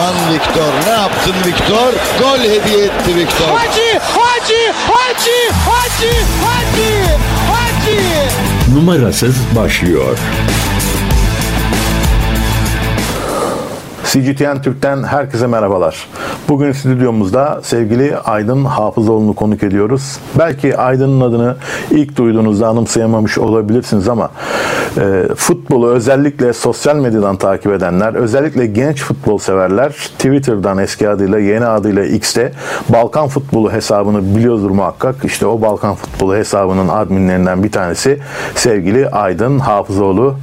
Aman Viktor ne yaptın Viktor? Gol hediye etti Viktor. Hacı, Hacı, Hacı, Hacı, Hacı, Hacı. numarasız başlıyor. CGTN Türk'ten herkese merhabalar. Bugün stüdyomuzda sevgili Aydın Hafızoğlu'nu konuk ediyoruz. Belki Aydın'ın adını ilk duyduğunuzda anımsayamamış olabilirsiniz ama e, futbolu özellikle sosyal medyadan takip edenler, özellikle genç futbol severler Twitter'dan eski adıyla yeni adıyla X'te Balkan Futbolu hesabını biliyordur muhakkak. İşte o Balkan Futbolu hesabının adminlerinden bir tanesi sevgili Aydın Hafızoğlu.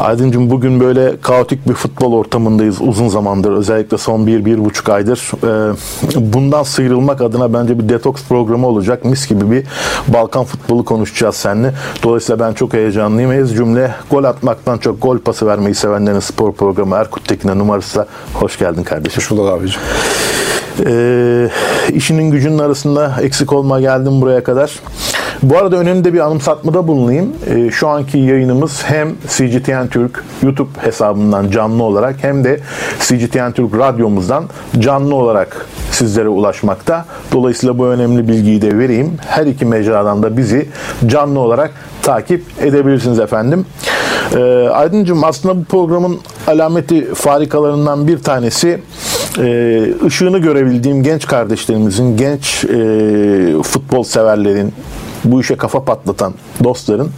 Aydıncım bugün böyle kaotik bir futbol ortamındayız uzun zamandır. Özellikle son bir, bir buçuk aydır. Ee, bundan sıyrılmak adına bence bir detoks programı olacak. Mis gibi bir Balkan futbolu konuşacağız seninle. Dolayısıyla ben çok heyecanlıyım. Cümle gol atmaktan çok gol pası vermeyi sevenlerin spor programı Erkut Tekin'e numarası hoş geldin kardeşim. Hoş bulduk abicim. Ee, işinin gücünün arasında eksik olma geldim buraya kadar. Bu arada önemli bir anımsatmada bulunayım. Ee, şu anki yayınımız hem CGTN Türk YouTube hesabından canlı olarak hem de CGTN Türk radyomuzdan canlı olarak sizlere ulaşmakta. Dolayısıyla bu önemli bilgiyi de vereyim. Her iki mecradan da bizi canlı olarak takip edebilirsiniz efendim. Ee, Aydıncığım aslında bu programın alameti farikalarından bir tanesi e, ışığını görebildiğim genç kardeşlerimizin, genç e, futbol severlerin, bu işe kafa patlatan dostların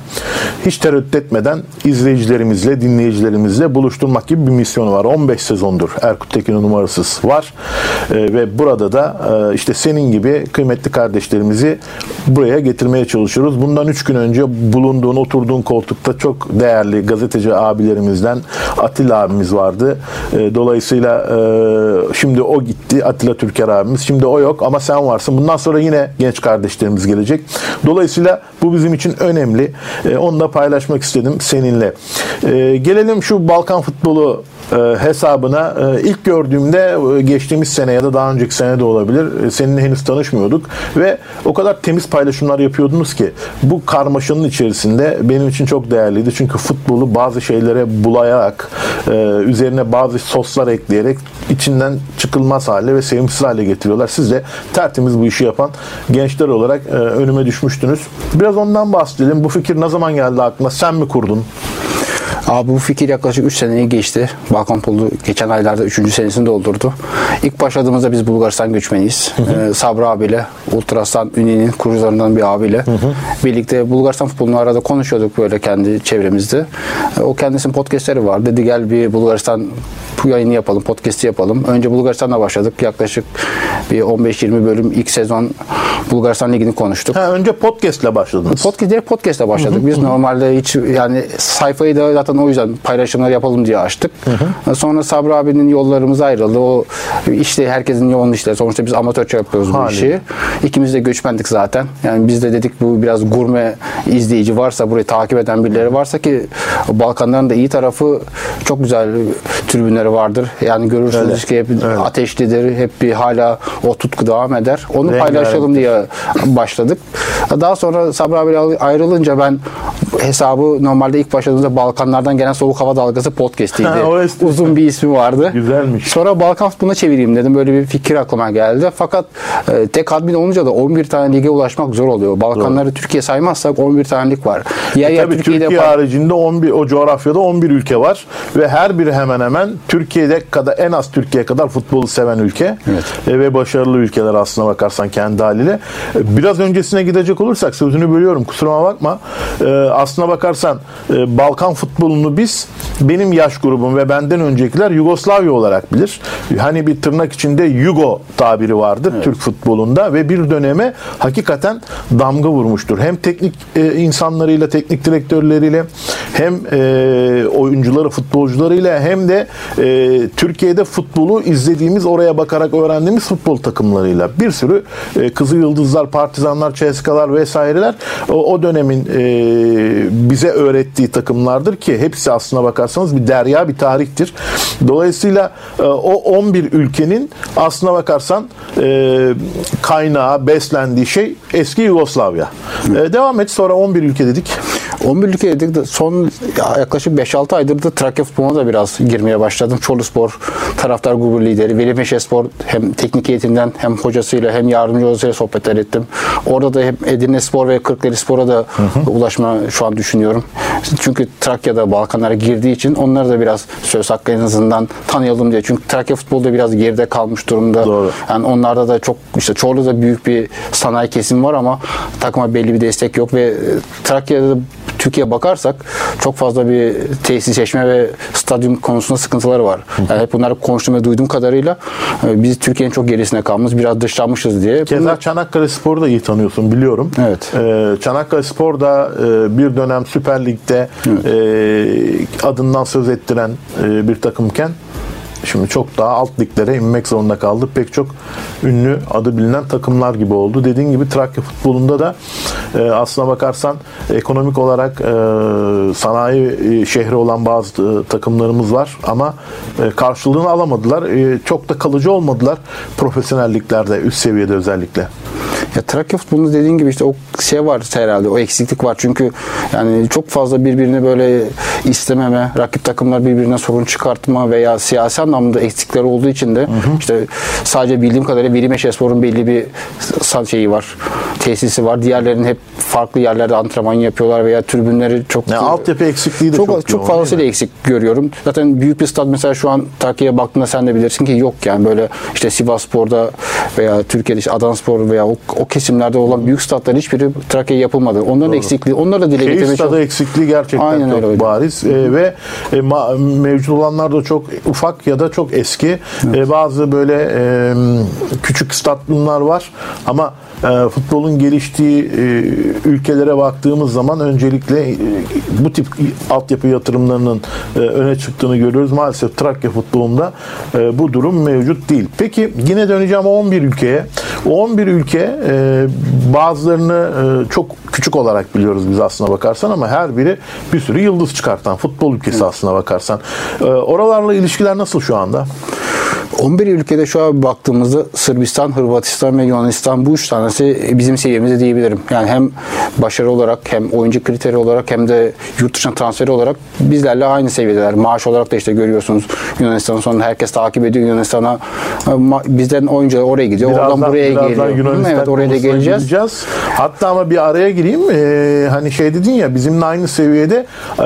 hiç tereddüt etmeden izleyicilerimizle, dinleyicilerimizle buluşturmak gibi bir misyonu var. 15 sezondur Erkut Tekin'in numarasız var. E, ve burada da e, işte senin gibi kıymetli kardeşlerimizi buraya getirmeye çalışıyoruz. Bundan 3 gün önce bulunduğun, oturduğun koltukta çok değerli gazeteci abilerimizden Atilla abimiz vardı. E, dolayısıyla e, şimdi o gitti. Atilla Türker abimiz. Şimdi o yok ama sen varsın. Bundan sonra yine genç kardeşlerimiz gelecek. Dolayısıyla bu bizim için önemli. E, onu da paylaşmak istedim seninle. E, gelelim şu Balkan futbolu hesabına. E, ilk gördüğümde e, geçtiğimiz sene ya da daha önceki sene de olabilir. E, seninle henüz tanışmıyorduk ve o kadar temiz paylaşımlar yapıyordunuz ki bu karmaşanın içerisinde benim için çok değerliydi. Çünkü futbolu bazı şeylere bulayarak, e, üzerine bazı soslar ekleyerek içinden çıkılmaz hale ve sevimsiz hale getiriyorlar. Siz de tertemiz bu işi yapan gençler olarak e, önüme düşmüştünüz. Biraz ondan bahsedelim. Bu fikir ne zaman geldi aklına? Sen mi kurdun? Abi bu fikir yaklaşık 3 seneyi geçti. Balkan Polu geçen aylarda 3. senesini doldurdu. İlk başladığımızda biz Bulgaristan göçmeniyiz. Ee, Sabri abiyle, Ultrasan Ünlü'nün kurucularından bir abiyle. Birlikte Bulgaristan futbolunu arada konuşuyorduk böyle kendi çevremizde. Ee, o kendisinin podcastleri var. Dedi gel bir Bulgaristan bu yayını yapalım, podcast'i yapalım. Önce Bulgaristan'la başladık. Yaklaşık bir 15-20 bölüm ilk sezon Bulgaristan Ligi'ni konuştuk. Ha, önce podcast'le başladınız. Podcast direkt podcast'le başladık. Biz normalde hiç yani sayfayı da zaten o yüzden paylaşımlar yapalım diye açtık. Sonra Sabri abinin yollarımız ayrıldı. O işte herkesin yoğun işleri. Sonuçta biz amatörçe yapıyoruz bu Haliyle. işi. İkimiz de göçmendik zaten. Yani biz de dedik bu biraz gurme izleyici varsa burayı takip eden birileri varsa ki Balkanların da iyi tarafı çok güzel tribünleri vardır. Yani görürsünüz Öyle. ki hep Öyle. ateşlidir. Hep bir hala o tutku devam eder. Onu Rengarenk. paylaşalım diye başladık. Daha sonra Sabri abiyle ayrılınca ben hesabı normalde ilk başladığımızda Balkanlardan gelen soğuk hava dalgası podcast'iydi. Uzun bir ismi vardı. Güzelmiş. Sonra Balkan futboluna çevireyim dedim. Böyle bir fikir aklıma geldi. Fakat e, tek admin olunca da 11 tane lige ulaşmak zor oluyor. Balkanları Türkiye saymazsak 11 tane lig var. Yer yer Tabii Türkiye'de Türkiye par- haricinde 11 o coğrafyada 11 ülke var ve her biri hemen hemen Türkiye'de kadar en az Türkiye kadar futbolu seven ülke E, ve başarılı ülkeler aslına bakarsan kendi haliyle. E, Biraz öncesine gidecek olursak sözünü bölüyorum kusuruma bakma. E, aslına bakarsan e, Balkan futbolunu biz benim yaş grubum ve benden öncekiler Yugoslavya olarak bilir. Hani bir tırnak içinde Yugo tabiri vardır Türk futbolunda ve bir döneme hakikaten damga vurmuştur. Hem teknik e, insanlarıyla, teknik direktörleriyle hem e, oyuncuları, futbolcularıyla hem de e, Türkiye'de futbolu izlediğimiz, oraya bakarak öğrendiğimiz futbol takımlarıyla bir sürü e, Kızı Yıldızlar, Partizanlar, CSK'lar vesaireler o, o dönemin e, bize öğrettiği takımlardır ki hepsi aslına bakarsanız bir derya bir tarihtir. Dolayısıyla e, o 11 ülkenin aslına bakarsan e, kaynağı, beslendiği şey eski Yugoslavya. E, devam et sonra 11 ülke dedik. 11 ülke dedik de son yaklaşık 5-6 aydır da Trakya futboluna da biraz girmeye başladım. Çorlu Spor taraftar grubu lideri. Veli Meşe Spor hem teknik eğitimden hem hocasıyla hem yardımcı hocasıyla sohbetler ettim. Orada da hem Edirne Spor ve Kırklareli Spor'a da ulaşma şu an düşünüyorum. Çünkü Trakya'da Balkanlara girdiği için onları da biraz söz hakkı en azından tanıyalım diye. Çünkü Trakya futbolda biraz geride kalmış durumda. Doğru. Yani onlarda da çok işte Çorlu'da büyük bir sanayi kesimi var ama takıma belli bir destek yok ve e, Trakya'da da Türkiye'ye bakarsak çok fazla bir tesisleşme ve stadyum konusunda sıkıntıları var. Yani hep bunları konuştum ve duyduğum kadarıyla e, biz Türkiye'nin çok gerisine kalmış, biraz dışlanmışız diye. Keza Çanakkale Spor'u da iyi tanıyorsun biliyorum. Evet. Ee, Çanakkale Spor da e, bir dönem Süper Lig'de e, adından söz ettiren e, bir takımken şimdi çok daha alt liglere inmek zorunda kaldı. Pek çok ünlü adı bilinen takımlar gibi oldu. Dediğin gibi Trakya futbolunda da e, aslına bakarsan ekonomik olarak e, sanayi e, şehri olan bazı e, takımlarımız var ama e, karşılığını alamadılar. E, çok da kalıcı olmadılar profesyonelliklerde, üst seviyede özellikle. Ya Trakya futbolunda dediğin gibi işte o şey var herhalde. O eksiklik var. Çünkü yani çok fazla birbirini böyle istememe, rakip takımlar birbirine sorun çıkartma veya siyasi anlamda eksikleri olduğu için de işte sadece bildiğim kadarıyla Veli Meşespor'un belli bir şeyi var. Tesisi var. Diğerlerinin hep farklı yerlerde antrenman yapıyorlar veya tribünleri çok Yani altyapı eksikliği de çok çok, çok, fazlasıyla eksik görüyorum. Zaten büyük bir stat mesela şu an Trakya'ya baktığında sen de bilirsin ki yok yani böyle işte Sivasspor'da veya Türkiye'de işte Adanspor veya o, o kesimlerde olan büyük statların hiçbiri Trakya'ya yapılmadı. Onların eksikliği, onları da dile stadı çok... eksikliği gerçekten Aynen çok öyle bariz E, ve e, ma- mevcut olanlar da çok ufak ya da çok eski. E, bazı böyle e, küçük stadyumlar var ama e, futbolun geliştiği e, ülkelere baktığımız zaman öncelikle e, bu tip altyapı yatırımlarının e, öne çıktığını görüyoruz. Maalesef Trakya futbolunda e, bu durum mevcut değil. Peki yine döneceğim o 11 ülkeye. O 11 ülke e, bazılarını e, çok küçük olarak biliyoruz biz aslına bakarsan ama her biri bir sürü yıldız çıkartan futbol ülkesi aslına bakarsan. E, oralarla ilişkiler nasıl şu anda? 11 ülkede şu an baktığımızda Sırbistan, Hırvatistan ve Yunanistan bu üç tanesi bizim seviyemizde diyebilirim. Yani hem başarı olarak hem oyuncu kriteri olarak hem de yurt dışına transferi olarak bizlerle aynı seviyedeler. Maaş olarak da işte görüyorsunuz Yunanistan'ın sonunda herkes takip ediyor Yunanistan'a. Bizden oyuncular oraya gidiyor. Oradan buraya birazdan geliyor. Yunanistan evet oraya da geleceğiz. gireceğiz. Hatta ama bir araya gireyim. Ee, hani şey dedin ya bizimle aynı seviyede ee,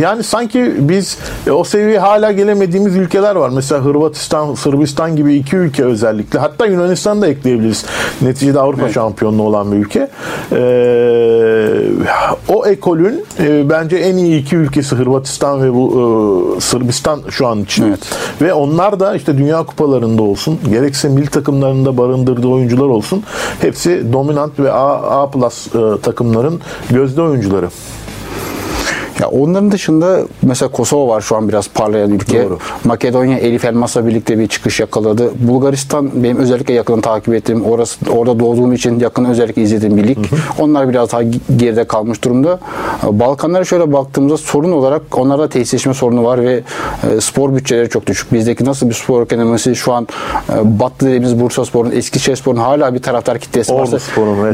yani sanki biz o seviyeye hala gelemediğimiz ülkeler var. Mesela Hırvatistan, Sırbistan gibi iki ülke özellikle. Hatta Yunanistan'ı da ekleyebiliriz. Neticede Avrupa şampiyonluğu olan bir ülke. Ee, o ekolün e, bence en iyi iki ülkesi Hırvatistan ve bu e, Sırbistan şu an için. Evet. Ve onlar da işte Dünya Kupalarında olsun, gerekse milli takımlarında barındırdığı oyuncular olsun. Hepsi dominant ve A, A plus e, takımların gözde oyuncuları. Ya onların dışında mesela Kosova var şu an biraz parlayan ülke. Doğru. Makedonya Elif Elmas'la birlikte bir çıkış yakaladı. Bulgaristan benim özellikle yakın takip ettiğim, orası orada doğduğum için yakın özellikle izlediğim bir lig. Onlar biraz daha geride kalmış durumda. Balkanlara şöyle baktığımızda sorun olarak onlarda tesisleşme sorunu var ve e, spor bütçeleri çok düşük. Bizdeki nasıl bir spor ekonomisi şu an e, Batlı dediğimiz Bursa Spor'un, Eskişehir Spor'un hala bir taraftar kitlesi varsa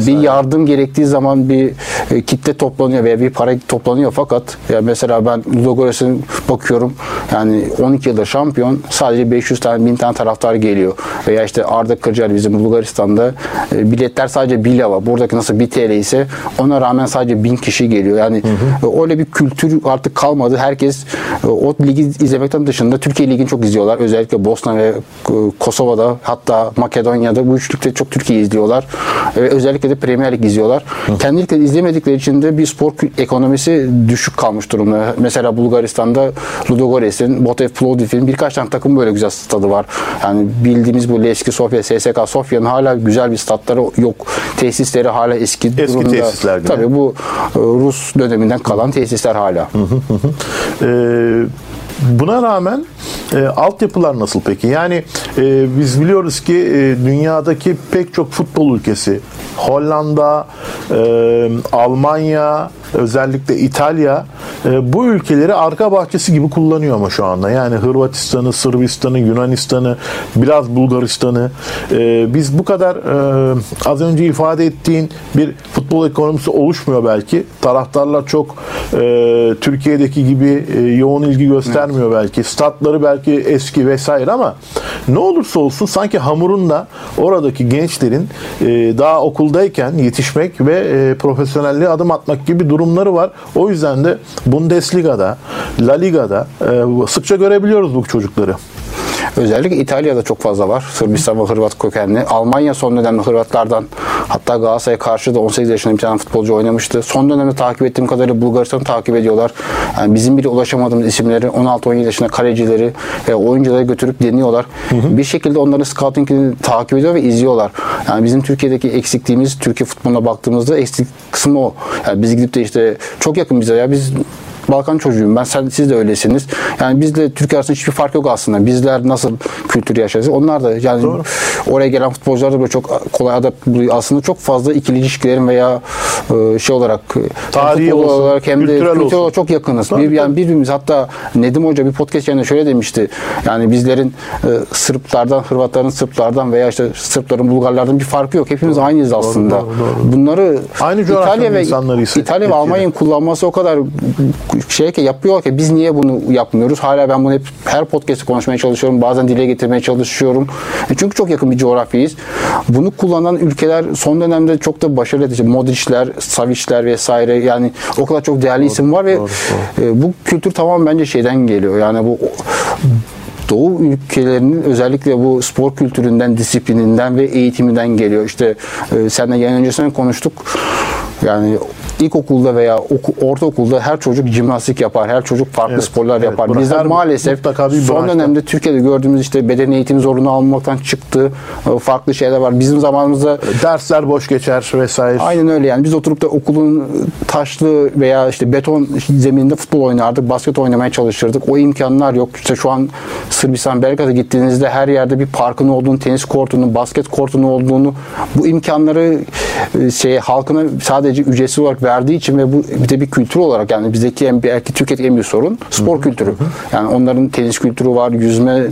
bir yardım gerektiği zaman bir e, kitle toplanıyor veya bir para toplanıyor fakat ya mesela ben Ludogorets'in bakıyorum. Yani 12 yıldır şampiyon. Sadece 500 tane 1000 tane taraftar geliyor. Veya işte Arda Kırcalı bizim Bulgaristan'da. E, biletler sadece 1 lira. Buradaki nasıl 1 TL ise ona rağmen sadece 1000 kişi geliyor. Yani e, öyle bir kültür artık kalmadı. Herkes e, o ligi izlemekten dışında Türkiye ligini çok izliyorlar. Özellikle Bosna ve e, Kosova'da hatta Makedonya'da bu üçlükte çok Türkiye izliyorlar. Ve özellikle de Premier Lig izliyorlar. Kendi ligleri izlemedikleri için de bir spor ekonomisi düşük kalmış durumda. Mesela Bulgaristan'da Ludogorets'in, Botev Plovdiv'in birkaç tane takım böyle güzel stadı var. Yani bildiğimiz bu Levski Sofya, SSK Sofya'nın hala güzel bir statları yok. Tesisleri hala eski, durumda. tesisler gibi. Tabii bu e, Rus döneminden kalan tesisler hala. Ee, buna rağmen E, altyapılar nasıl peki? Yani e, biz biliyoruz ki e, dünyadaki pek çok futbol ülkesi Hollanda, e, Almanya, özellikle İtalya e, bu ülkeleri arka bahçesi gibi kullanıyor ama şu anda. Yani Hırvatistan'ı, Sırbistan'ı, Yunanistan'ı, biraz Bulgaristan'ı. E, biz bu kadar e, az önce ifade ettiğin bir futbol ekonomisi oluşmuyor belki. Taraftarlar çok e, Türkiye'deki gibi e, yoğun ilgi göstermiyor evet. belki. Statları belki eski vesaire ama ne olursa olsun sanki hamurun da oradaki gençlerin e, daha okuldayken yetişmek ve e, profesyonelliğe adım atmak gibi durumları var. O yüzden de Bundesliga'da, La Liga'da e, sıkça görebiliyoruz bu çocukları. Özellikle İtalya'da çok fazla var. Sırbistan ve Hırvat kökenli. Almanya son dönemde Hırvatlardan hatta Galatasaray'a karşı da 18 yaşında bir tane futbolcu oynamıştı. Son dönemde takip ettiğim kadarıyla Bulgaristan'ı takip ediyorlar. Yani bizim bile ulaşamadığımız isimleri 16-17 yaşında kalecileri ve oyuncuları götürüp deniyorlar. Hı hı. Bir şekilde onların scouting'ini takip ediyor ve izliyorlar. Yani bizim Türkiye'deki eksikliğimiz Türkiye futboluna baktığımızda eksik kısmı o. Yani biz gidip de işte çok yakın bize ya biz Balkan çocuğuyum ben. Sen, siz de öylesiniz. Yani bizle Türkiye arasında hiçbir fark yok aslında. Bizler nasıl kültür yaşarız? Onlar da yani Doğru. oraya gelen futbolcular da böyle çok kolay adapte aslında çok fazla ikili ilişkilerin veya e, şey olarak tarihi olsun, olarak hem de kültürel olarak çok yakınız. Tabii, bir, yani birbirimiz hatta Nedim Hoca bir podcast yerinde şöyle demişti. Yani bizlerin e, Sırplardan, Hırvatların Sırplardan veya işte Sırpların Bulgarlardan bir farkı yok. Hepimiz doğru, aynıyız aslında. Doğru, doğru, doğru. Bunları Aynı İtalya ve İtalya ve Almanya'nın kullanması o kadar şey ki yapıyor ki biz niye bunu yapmıyoruz? Hala ben bunu hep her podcast'te konuşmaya çalışıyorum. Bazen dile getirmeye çalışıyorum. E çünkü çok yakın bir coğrafyayız. Bunu kullanan ülkeler son dönemde çok da başarılı. İşte Modric'ler, Savic'ler vesaire yani o kadar çok değerli doğru, isim var ve doğru, doğru. E, bu kültür tamam bence şeyden geliyor. Yani bu Doğu ülkelerinin özellikle bu spor kültüründen, disiplininden ve eğitiminden geliyor. İşte e, seninle yayın öncesinde konuştuk. Yani ilkokulda veya oku, ortaokulda her çocuk jimnastik yapar. Her çocuk farklı evet, sporlar evet, yapar. Bizde maalesef son branşta. dönemde Türkiye'de gördüğümüz işte beden eğitim zorunlu almaktan çıktı. E, farklı şeyler var. Bizim zamanımızda dersler boş geçer vesaire. Aynen öyle yani. Biz oturup da okulun taşlı veya işte beton zemininde futbol oynardık. Basket oynamaya çalışırdık. O imkanlar yok. İşte şu an Sırbistan Belgrad'a gittiğinizde her yerde bir parkın olduğunu, tenis kortunun, basket kortunun olduğunu bu imkanları e, şey halkına sadece ücretsiz olarak verdiği için ve bu bir de bir kültür olarak yani bizdeki en, belki Türkiye'deki en büyük sorun spor kültürü. Yani onların tenis kültürü var, yüzme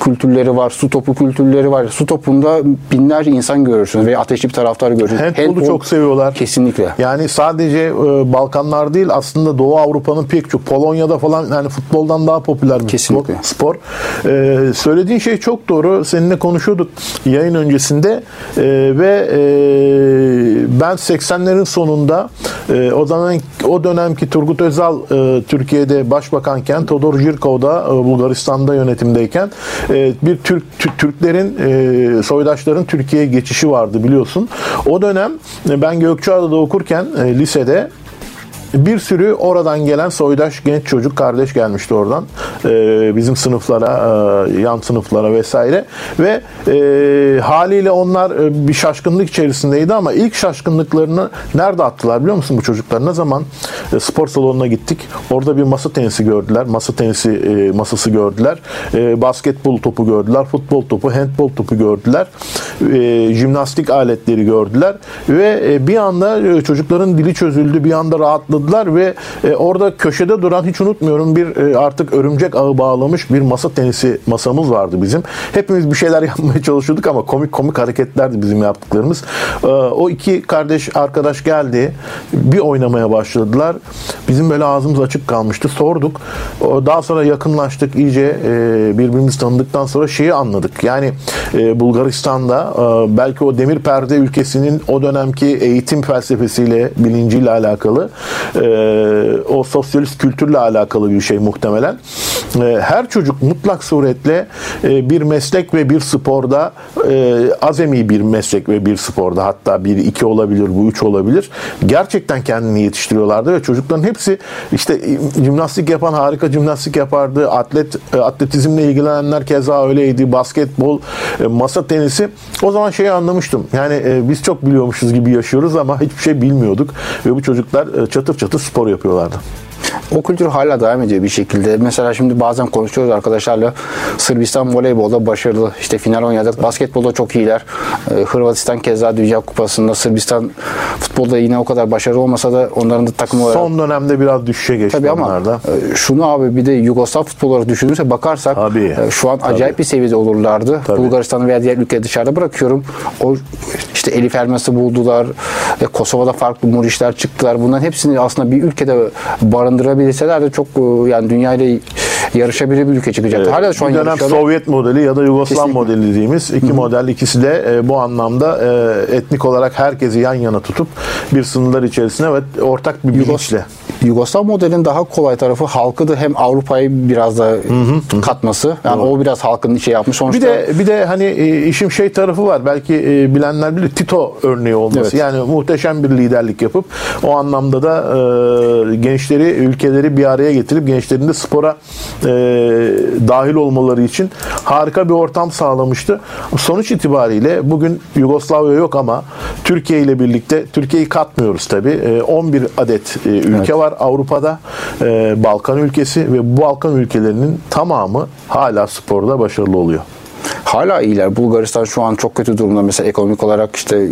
kültürleri var, su topu kültürleri var. Su topunda binlerce insan görürsünüz ve ateşli bir taraftar görürsünüz. Handball, çok seviyorlar. Kesinlikle. Yani sadece e, Balkanlar değil aslında Doğu Avrupa'nın pek çok Polonya'da falan yani futboldan daha popüler bir Kesinlikle. spor. Ee, söylediğin şey çok doğru. Seninle konuşuyorduk yayın öncesinde ee, ve e, ben 80'lerin sonunda e, o zaman o dönemki Turgut Özal e, Türkiye'de başbakanken Todor Jirkov da e, Bulgaristan'da yönetimdeyken e, bir Türk Türklerin e, soydaşların Türkiye'ye geçişi vardı biliyorsun. O dönem e, ben Gökçeada'da okurken e, lisede bir sürü oradan gelen soydaş genç çocuk kardeş gelmişti oradan. E, bizim sınıflara, e, yan sınıflara vesaire. Ve e, haliyle onlar e, bir şaşkınlık içerisindeydi ama ilk şaşkınlıklarını nerede attılar biliyor musun bu çocuklar? Ne zaman e, spor salonuna gittik. Orada bir masa tenisi gördüler. Masa tenisi masası gördüler. E, basketbol topu gördüler. Futbol topu, handbol topu gördüler. E, jimnastik aletleri gördüler. Ve bir anda çocukların dili çözüldü. Bir anda rahatladı topladılar ve e, orada köşede duran hiç unutmuyorum bir e, artık örümcek ağı bağlamış bir masa tenisi masamız vardı bizim. Hepimiz bir şeyler yapmaya çalışıyorduk ama komik komik hareketlerdi bizim yaptıklarımız. E, o iki kardeş arkadaş geldi. Bir oynamaya başladılar. Bizim böyle ağzımız açık kalmıştı. Sorduk. Daha sonra yakınlaştık. iyice e, birbirimizi tanıdıktan sonra şeyi anladık. Yani e, Bulgaristan'da e, belki o demir perde ülkesinin o dönemki eğitim felsefesiyle, bilinciyle alakalı o sosyalist kültürle alakalı bir şey muhtemelen. E, her çocuk mutlak suretle e, bir meslek ve bir sporda e, azemi bir meslek ve bir sporda hatta bir iki olabilir bu üç olabilir. Gerçekten kendini yetiştiriyorlardı ve çocukların hepsi işte jimnastik yapan harika jimnastik yapardı. Atlet e, atletizmle ilgilenenler keza öyleydi. Basketbol, masa tenisi. O zaman şeyi anlamıştım. Yani biz çok biliyormuşuz gibi yaşıyoruz ama hiçbir şey bilmiyorduk ve bu çocuklar çatır çatır spor yapıyorlardı. O kültür hala devam ediyor bir şekilde. Mesela şimdi bazen konuşuyoruz arkadaşlarla Sırbistan voleybolda başarılı. İşte final oynadık. Basketbolda çok iyiler. Ee, Hırvatistan keza Dünya Kupası'nda Sırbistan futbolda yine o kadar başarılı olmasa da onların da takım olarak Son dönemde biraz düşüşe geçti Tabii ama onlar da. e, şunu abi bir de Yugoslav futbol olarak düşünürse bakarsak Tabii. e, şu an acayip bir seviyede olurlardı. Tabii. Bulgaristan'ı veya diğer ülkeleri dışarıda bırakıyorum. O işte Elif Elmas'ı buldular. E, Kosova'da farklı Murişler çıktılar. Bunların hepsini aslında bir ülkede barındırabilseler de çok e, yani dünyayla yarışabilir bir ülke çıkacaktı. Hala şu an bir dönem yarışıyorlar. Sovyet modeli ya da Yugoslav Kesinlikle. modeli dediğimiz iki model ikisi de e, bu anlamda e, etnik olarak herkesi yan yana tutup bir sınırlar içerisine ve ortak bir bilinçle. Yugoslav modelin daha kolay tarafı halkı da hem Avrupa'yı biraz da katması. Yani o biraz halkın şey yapmış. Sonuçta Bir de bir de hani e, işin şey tarafı var. Belki e, bilenler bilir Tito örneği olması. Evet. Yani muhteşem bir liderlik yapıp o anlamda da e, gençleri ülkeleri bir araya getirip gençlerin de spora e, dahil olmaları için harika bir ortam sağlamıştı. Sonuç itibariyle bugün Yugoslavya yok ama Türkiye ile birlikte Türkiye'yi katmıyoruz tabi. 11 adet e, ülke var Avrupa'da. E, Balkan ülkesi ve bu Balkan ülkelerinin tamamı hala sporda başarılı oluyor. Hala iyiler. Bulgaristan şu an çok kötü durumda. Mesela ekonomik olarak işte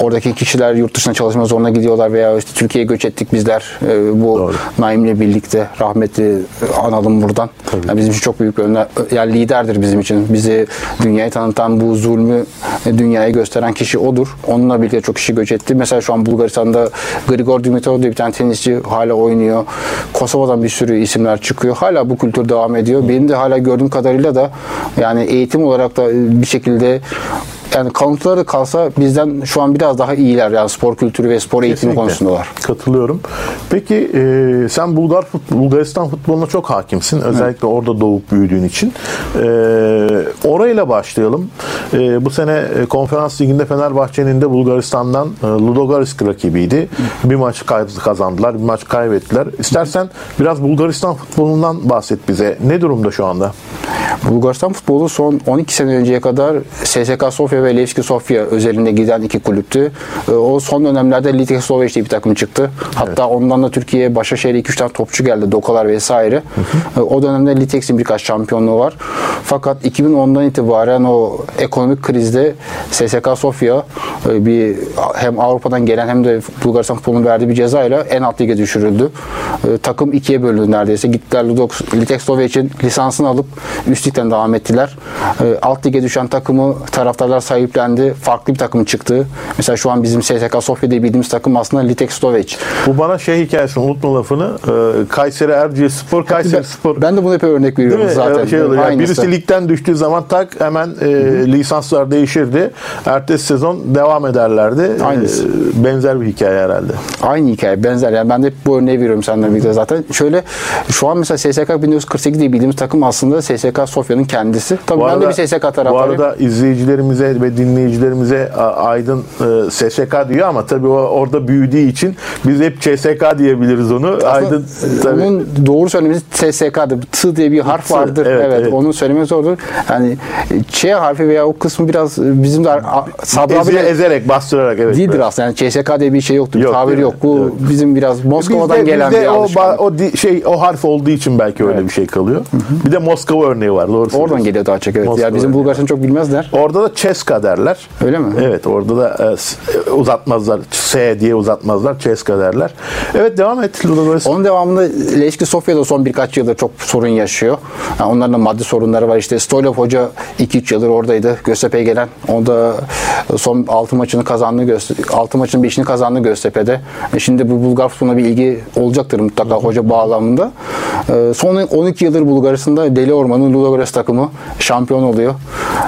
oradaki kişiler yurt dışına çalışma zoruna gidiyorlar veya işte Türkiye'ye göç ettik bizler. Ee, bu Doğru. Naim'le birlikte rahmetli e, analım buradan. Yani bizim için çok büyük bir öne, yani liderdir bizim için. Bizi dünyaya tanıtan bu zulmü e, dünyaya gösteren kişi odur. Onunla birlikte çok kişi göç etti. Mesela şu an Bulgaristan'da Grigor Dimitrov diye bir tane tenisçi hala oynuyor. Kosova'dan bir sürü isimler çıkıyor. Hala bu kültür devam ediyor. Benim de hala gördüğüm kadarıyla da yani eğitim olarak da e, bir şekilde yani kanıtları kalsa bizden şu an biraz daha iyiler yani spor kültürü ve spor eğitimi Kesinlikle. konusundalar. Katılıyorum. Peki e, sen Bulgar futbol, Bulgaristan futboluna çok hakimsin. Özellikle orada doğup büyüdüğün için. E, orayla başlayalım. E, bu sene e, konferans liginde Fenerbahçe'nin de Bulgaristan'dan e, Ludogorets rakibiydi. Bir maç kazandılar, bir maç kaybettiler. İstersen biraz Bulgaristan futbolundan bahset bize. Ne durumda şu anda? Bulgaristan futbolu son 12 sene önceye kadar SSK Sofya ve Levski Sofya özelinde giden iki kulüptü. Ee, O son dönemlerde Litek Sloveç diye bir takım çıktı. Hatta ondan da Türkiye'ye Başakşehir'e 2-3 tane topçu geldi. Dokalar vesaire. Ee, O dönemde Litex'in birkaç şampiyonluğu var. Fakat 2010'dan itibaren o ekonomik krizde SSK Sofya e, bir hem Avrupa'dan gelen hem de Bulgaristan futbolunun verdiği bir cezayla en alt lige düşürüldü. E, Takım ikiye bölündü neredeyse. Gittiler Ludok, Litek Slovac'in lisansını alıp üst ligden devam ettiler. E, Alt lige düşen takımı taraftarlar sahiplendi. Farklı bir takım çıktı. Mesela şu an bizim SSK Sofya diye bildiğimiz takım aslında Litek Slovac. Bu bana şey hikayesini unutma lafını. E, Kayseri Erciyes Spor, Kayseri Spor. Ben de bunu hep örnek veriyorum zaten. Şey oluyor, yani birisi ligden düştüğü zaman tak hemen e, lisanslar değişirdi. Ertesi sezon devam ederlerdi. Aynısı. E, benzer bir hikaye herhalde. Aynı hikaye benzer yani ben de hep bu örneği veriyorum senden birlikte zaten. Şöyle şu an mesela SSK 1948 diye bildiğimiz takım aslında SSK Sofya'nın kendisi. Tabii ben de bir SSK bu taraftarıyım. arada izleyicilerimize ve dinleyicilerimize a, Aydın e, SSK diyor ama tabii o orada büyüdüğü için biz hep CSK diyebiliriz onu. Aydın Aslında tabii. onun doğru söylemesi TSK'dır. T diye bir harf T, vardır. evet, Evet, evet. onu söylemek zordur. Yani Ç harfi veya o kısmı biraz bizim de a- Sabri Eze- abi ezerek, bastırarak evet. değildir aslında. Yani CSK diye bir şey yoktur. Yok, tabir yok. Bu Evet. bizim biraz Moskova'dan Bizde- gelen bizde bir o, alışkanlık. o di- şey o harf olduğu için belki öyle bir şey kalıyor. Bir de Moskova örneği var. Doğru Oradan geliyor daha çok evet. Moskova Yani bizim. Bulgaristan çok bilmezler. Orada da Ceska derler. Öyle mi? Evet orada da e, e, uzatmazlar. S diye uzatmazlar. Ceska derler. Evet devam et Ludogorets. Onun devamında Leşki Sofya'da son birkaç yıldır çok sorun yaşıyor. Yani onların da maddi sorunları var. İşte Stoylov Hoca 2-3 yıldır oradaydı. Göztepe'ye gelen. O da son 6 maçını kazandı. Gözte 6 maçın 5'ini kazandı Göztepe'de. E Şimdi bu Bulgar futboluna bir ilgi olacaktır mutlaka hoca bağlamında. E, Son 12 yıldır Bulgaristan'da Deli Orman'ın Ludogorets takımı şampiyon oluyor.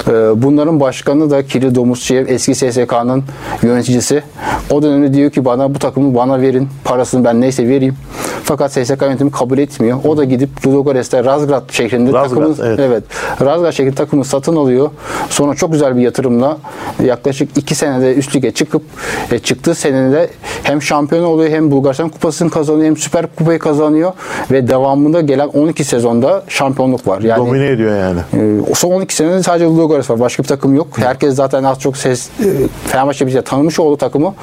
E, Bunların başkanı da Kiril Domusçev eski SSK'nın yöneticisi. O dönemde diyor ki bana bu takımı bana verin. Parasını ben neyse vereyim. Fakat SSK yönetimi kabul etmiyor. O da gidip Ludogorets'te Razgrad şehrinde Razgrad, takımı evet. evet. Razgrad şehrinde takımı satın alıyor. Sonra çok güzel bir yatırımla yaklaşık 2 senede üst lige çıkıp e, çıktığı senede hem şampiyon oluyor hem Bulgaristan kupasını kazanıyor hem Süper Kupayı kazanıyor ve devamında gelen 12 sezonda şampiyonluk var. Yani Domine ediyor yani. o son 12 senede sadece Ludogorets var. Başka bir takım yok. Herkes zaten az çok ses e, Fenerbahçe bize tanımış olduğu takımı.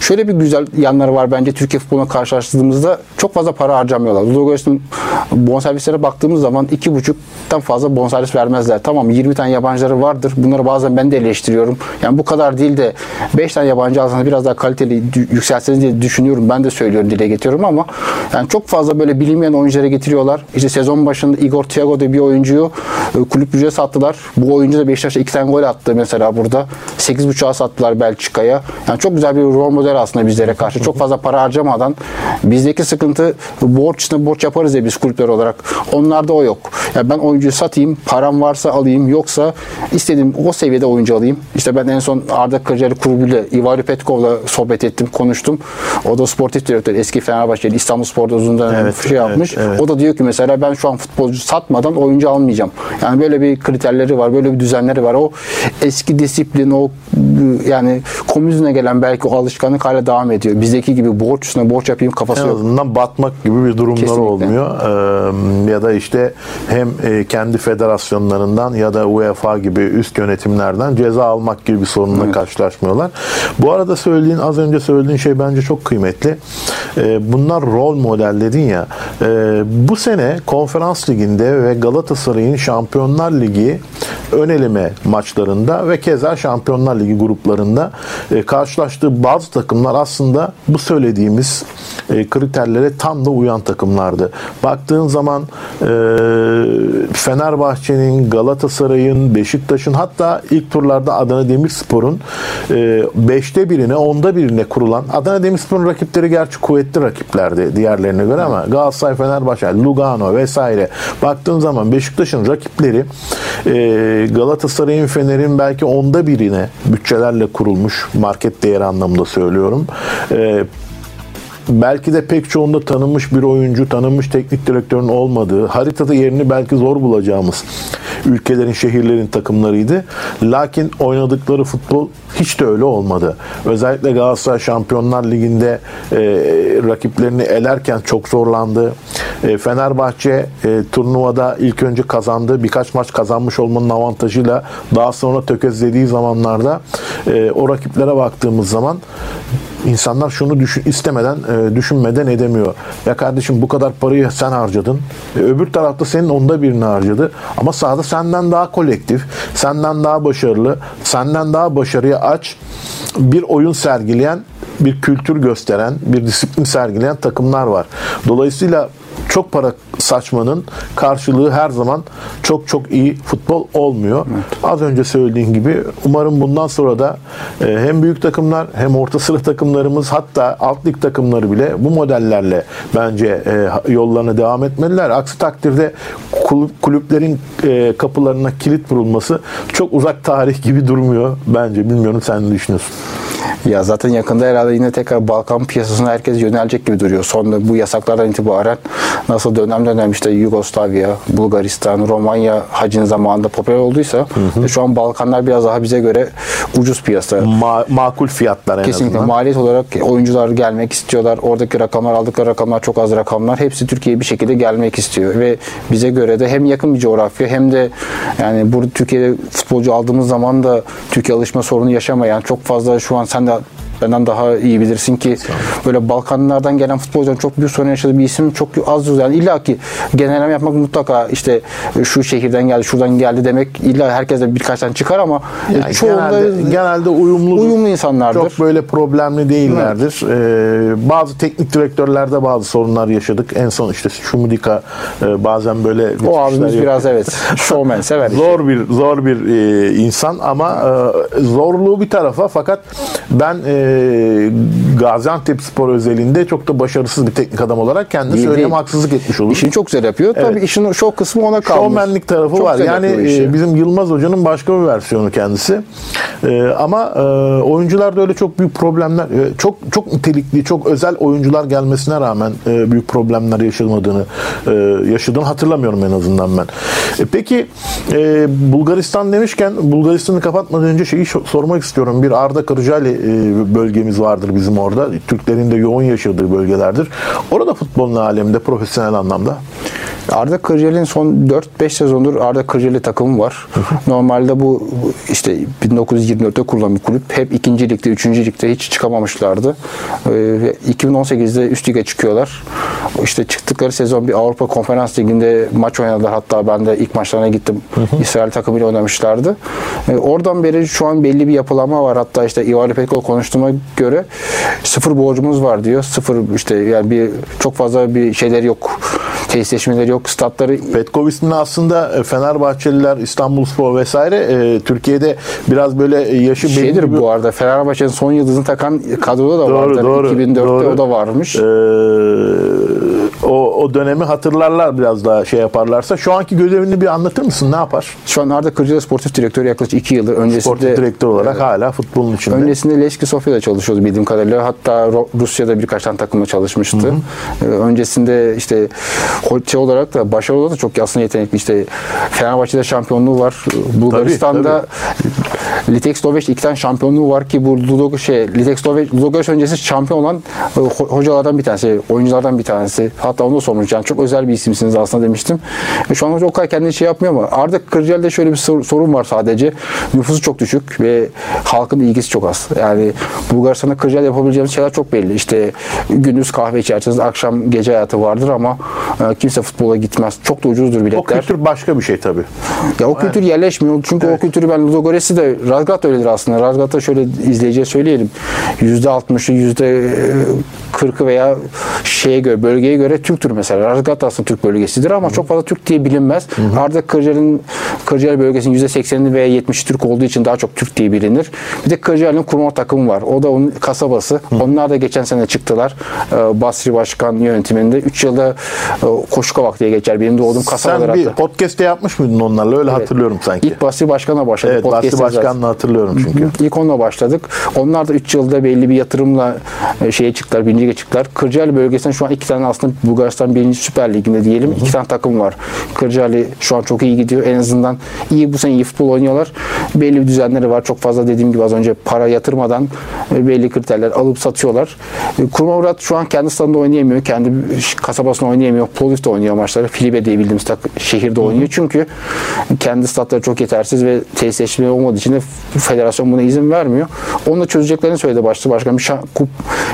Şöyle bir güzel yanları var bence Türkiye futboluna karşılaştırdığımız baktığımızda çok fazla para harcamıyorlar. Ludogorets'in bonservislere baktığımız zaman 2,5'tan fazla bonservis vermezler. Tamam 20 tane yabancıları vardır. Bunları bazen ben de eleştiriyorum. Yani bu kadar değil de 5 tane yabancı alsanız biraz daha kaliteli yükselseniz diye düşünüyorum. Ben de söylüyorum, dile getiriyorum ama yani çok fazla böyle bilinmeyen oyuncuları getiriyorlar. İşte sezon başında Igor Thiago diye bir oyuncuyu e, kulüp ücret sattılar. Bu oyuncu da Beşiktaş'a 2 tane gol attı mesela burada. 8.5'a sattılar Belçika'ya. Yani çok güzel bir rol model aslında bizlere karşı. Çok fazla para harcamadan bizdeki sıkıntı borç üstüne borç yaparız ya biz kulüpler olarak. Onlarda o yok. Yani ben oyuncuyu satayım, param varsa alayım yoksa istediğim o seviyede oyuncu alayım. İşte ben en son Arda Kırcalı kulübüyle Ivari Petkov'la sohbet ettim, konuştum. O da sportif direktör, eski Fenerbahçeli, İstanbul Spor'da uzun dönem Evet, şey yapmış. evet, evet. O da diyor ki mesela ben şu an futbolcu satmadan oyuncu almayacağım. Yani böyle bir kriterleri var, böyle bir düzenleri var. O eski disiplin, o yani komünizme gelen belki o alışkanlık hala devam ediyor. Bizdeki gibi borç üstüne borç yapayım kafası En yok. azından batmak gibi bir durumları Kesinlikle. olmuyor. Ee, ya da işte hem e, kendi federasyonlarından ya da UEFA gibi üst yönetimlerden ceza almak gibi bir sorunla karşılaşmıyorlar. Bu arada söylediğin az önce söylediğin şey bence çok kıymetli. Ee, bunlar rol model dedin ya. Ee, bu sene Konferans Ligi'nde ve Galatasaray'ın Şampiyonlar Ligi ön eleme maçlarında ve keza Şampiyonlar Ligi gruplarında e, karşılaştığı bazı takımlar aslında bu söylediğimiz e, kriterlere tam da uyan takımlardı. Baktığın zaman e, Fenerbahçe'nin, Galatasaray'ın, Beşiktaş'ın hatta ilk turlarda Adana Demirspor'un e, beşte birine, onda birine kurulan Adana Demirspor'un rakipleri gerçi kuvvetli rakiplerdi diğerlerine göre ama Galatasaray, Fenerbahçe, Lugano vesaire baktığın zaman Beşiktaş'ın rakipleri e, Galatasaray'ın, Fener'in belki onda birine bütçelerle kurulmuş market değeri anlamında söylüyorum. E, belki de pek çoğunda tanınmış bir oyuncu, tanınmış teknik direktörün olmadığı, haritada yerini belki zor bulacağımız ülkelerin, şehirlerin takımlarıydı. Lakin oynadıkları futbol hiç de öyle olmadı. Özellikle Galatasaray Şampiyonlar Ligi'nde e, rakiplerini elerken çok zorlandı. E, Fenerbahçe e, turnuvada ilk önce kazandı. Birkaç maç kazanmış olmanın avantajıyla daha sonra tökezlediği zamanlarda e, o rakiplere baktığımız zaman İnsanlar şunu düşün, istemeden, e, düşünmeden edemiyor. Ya kardeşim bu kadar parayı sen harcadın. E, öbür tarafta senin onda birini harcadı. Ama sahada senden daha kolektif, senden daha başarılı, senden daha başarıya aç bir oyun sergileyen, bir kültür gösteren, bir disiplin sergileyen takımlar var. Dolayısıyla çok para saçmanın karşılığı her zaman çok çok iyi futbol olmuyor. Az önce söylediğin gibi umarım bundan sonra da e, hem büyük takımlar hem orta sıra takımlarımız hatta alt lig takımları bile bu modellerle bence e, yollarına devam etmeliler. Aksi takdirde kulüp- kulüplerin e, kapılarına kilit vurulması çok uzak tarih gibi durmuyor bence. Bilmiyorum sen ne düşünüyorsun? Ya zaten yakında herhalde yine tekrar Balkan piyasasına herkes yönelecek gibi duruyor. Sonra bu yasaklardan itibaren nasıl dönem dönem işte Yugoslavya, Bulgaristan, Romanya hacin zamanında popüler olduysa e, şu an Balkanlar biraz daha bize göre ucuz piyasa. Ma- makul fiyatlar en Kesinlikle azından. maliyet olarak oyuncular gelmek istiyorlar. Oradaki rakamlar aldıkları rakamlar çok az rakamlar. Hepsi Türkiye'ye bir şekilde gelmek istiyor ve bize göre de hem yakın bir coğrafya hem de yani burada Türkiye'de futbolcu aldığımız zaman da Türkiye alışma sorunu yaşamayan çok fazla şu an sen de out. Benden daha iyi bilirsin ki böyle Balkanlardan gelen futbolcuların çok büyük sorun yaşadığı bir isim çok az yani illa ki genelleme yapmak mutlaka işte şu şehirden geldi şuradan geldi demek illa herkese birkaç tane çıkar ama Yani çoğunda genelde, genelde uyumlu uyumlu insanlardır. Çok böyle problemli değillerdir. Ee, bazı teknik direktörlerde bazı sorunlar yaşadık. En son işte Şumudika e, bazen böyle O abimiz biraz evet showman sever. işte. Zor bir zor bir e, insan ama e, zorluğu bir tarafa fakat ben e, Gaziantep Spor özelinde çok da başarısız bir teknik adam olarak söyleyeyim değil. haksızlık etmiş olurum. İşini çok güzel yapıyor. Tabii işin şov kısmı ona kalmış. Şovmenlik tarafı Çok var. Yani e, bizim Yılmaz Hoca'nın başka bir versiyonu kendisi. E, ama e, oyuncularda öyle çok büyük problemler, e, çok çok nitelikli, çok özel oyuncular gelmesine rağmen e, büyük problemler yaşamadığını e, yaşadığını hatırlamıyorum en azından ben. E, peki e, Bulgaristan demişken Bulgaristan'ı kapatmadan önce şeyi sormak istiyorum. Bir Arda Kırcaali e, bölgemiz vardır bizim orada. Türklerin de yoğun yaşadığı bölgelerdir. Orada futbolun aleminde profesyonel anlamda. Arda Kırcalı'nın son 4-5 sezondur Arda Kırcalı takımı var. Normalde bu işte 1924'te kurulan bir kulüp. Hep ikinci ligde, üçüncü ligde hiç çıkamamışlardı. Ee, ve 2018'de üst lige çıkıyorlar. İşte çıktıkları sezon bir Avrupa Konferans Ligi'nde maç oynadılar. Hatta ben de ilk maçlarına gittim. İsrail takımıyla oynamışlardı. Ee, oradan beri şu an belli bir yapılanma var. Hatta işte İvali Petko konuştuğuma göre sıfır borcumuz var diyor. Sıfır işte yani bir çok fazla bir şeyleri yok. Tesisleşmeleri yok. Statları Petkovic'in aslında e, Fenerbahçeliler, İstanbulspor vesaire e, Türkiye'de biraz böyle e, yaşı şeydir gibi- bu arada. Fenerbahçe'nin son yıldızını takan kadroda da Doğru, vardır. doğru, 2004'te doğru. o da varmış. Ee, o, o dönemi hatırlarlar biraz daha şey yaparlarsa. Şu anki görevini bir anlatır mısın? Ne yapar? Şu an Arda Kırcalı sportif direktörü yaklaşık 2 yıldır. Öncesinde Sportif direktör olarak hala futbolun içinde. Öncesinde Leşki Sofya'da çalışıyordu bildiğim kadarıyla. Hatta Rusya'da birkaç tane takımla çalışmıştı. Ee, Öncesinde işte hoca olarak da başarılı olarak da çok aslında yetenekli. İşte Fenerbahçe'de şampiyonluğu var. Bulgaristan'da Litex Lovech iki tane şampiyonluğu var ki bu Ludo şey Litex Lovech Ludogorets öncesi şampiyon olan e, ho- hocalardan bir tanesi, oyunculardan bir tanesi. Hatta onu da sormuş. Yani çok özel bir isimsiniz aslında demiştim. E, şu an hoca o kadar kendini şey yapmıyor ama Arda Kırcalı'da şöyle bir sor- sorun var sadece. Nüfusu çok düşük ve halkın ilgisi çok az. Yani Bulgaristan'da Kırcalı yapabileceğimiz şeyler çok belli. İşte gündüz kahve içersiniz, akşam gece hayatı vardır ama e, kimse futbola gitmez. Çok da ucuzdur o biletler. kültür başka bir şey tabii. Ya o kültür yerleşmiyor. Çünkü o kültürü ben Ludogorets'i de Razgrad da öyledir aslında. Razgrad'da şöyle izleyiciye söyleyelim. %60'ı %40'ı veya şeye göre bölgeye göre Türktür mesela. Razgrad da aslında Türk bölgesidir ama çok fazla Türk diye bilinmez. Arda Kırcalı'nın Kırcalı bölgesinin %80'i veya 70'i Türk olduğu için daha çok Türk diye bilinir. Bir de Kırcalı'nın kurma takımı var. O da onun kasabası. Onlar da geçen sene çıktılar. Ee, Basri Başkan yönetiminde. 3 yılda e, Koşukavak diye geçer. Benim doğduğum kasabalar Sen bir hatta. podcast'te yapmış mıydın onlarla? Öyle hatırlıyorum sanki. İlk Basri Başkan'la başladık. evet, Basri Podcast'e zaten. Başkan'la hatırlıyorum çünkü. İlk onunla başladık. Onlar da 3 yılda belli bir yatırımla e, şeye çıktılar, birinci lige çıktılar. Kırcaali bölgesinde şu an iki tane aslında Bulgaristan 1. Süper Ligi'nde diyelim. iki tane takım var. Kırcaali şu an çok iyi gidiyor. En azından iyi bu sene iyi futbol oynuyorlar. Belli bir düzenleri var. Çok fazla dediğim gibi az önce para yatırmadan e, belli kriterler alıp satıyorlar. E, Kurma Murat şu an kendi stadında oynayamıyor. Kendi kasabasında oynayamıyor. Plovdiv'de oynuyor maçları. Filibe diye bildiğimiz tak şehirde oynuyor. Çünkü kendi statları çok yetersiz ve tesisleşme olmadığı için de federasyon buna izin vermiyor. Onu da çözeceklerini söyledi başta başkan. Bir, şa- kup,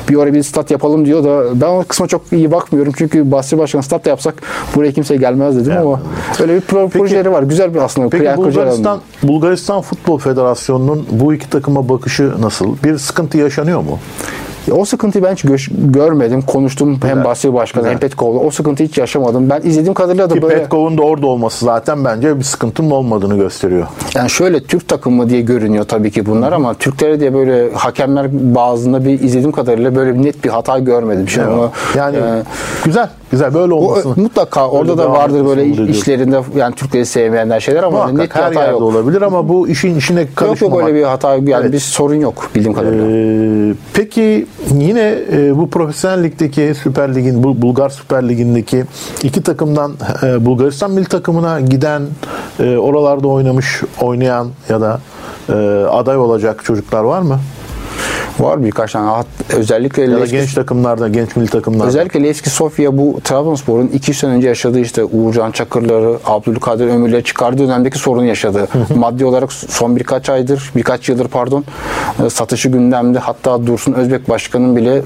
bir oraya bir stat yapalım diyor da ben o kısma çok iyi bakmıyorum. Çünkü Basri Başkan stat da yapsak buraya kimse gelmez dedim ama öyle bir pro- projeleri var. Güzel bir aslında. Peki Bulgaristan, Bulgaristan Futbol Federasyonu'nun bu iki takıma bakışı nasıl? Bir sıkıntı yaşanıyor mu? O sıkıntıyı ben hiç göş- görmedim. Konuştum hem Basri Başkanı hem Petkov'la. O sıkıntıyı hiç yaşamadım. Ben izlediğim kadarıyla da Ki böyle... Petkov'un da orada olması zaten bence bir sıkıntının olmadığını gösteriyor. Yani şöyle Türk takımı diye görünüyor tabii ki bunlar ama Türklere diye böyle hakemler bazında bir izlediğim kadarıyla böyle bir net bir hata görmedim. Şimdi onu, Yani e, güzel, güzel böyle bu olmasını. mutlaka orada da vardır böyle işlerinde yani Türkleri sevmeyenler şeyler ama Muhakkak net bir hata yok. olabilir ama bu işin içine Yok karışmamak. yok öyle bir hata yani Evet. bir sorun yok bildiğim kadarıyla. Ee, peki yine e, bu profesyonel ligdeki Süper Lig'in bu Bulgar Süper Ligi'ndeki iki takımdan e, Bulgaristan milli takımına giden e, oralarda oynamış oynayan ya da e, aday olacak çocuklar var mı? Var birkaç tane Hat- özellikle Ya da Levski- genç takımlarda, genç milli takımlarda. Özellikle Levski Sofya bu Trabzonspor'un 2 sene önce yaşadığı işte Uğurcan Çakırları, Abdülkadir Ömürleri çıkardığı dönemdeki sorunu yaşadı. Maddi olarak son birkaç aydır, birkaç yıldır pardon e, satışı gündemde. Hatta Dursun Özbek Başkan'ın bile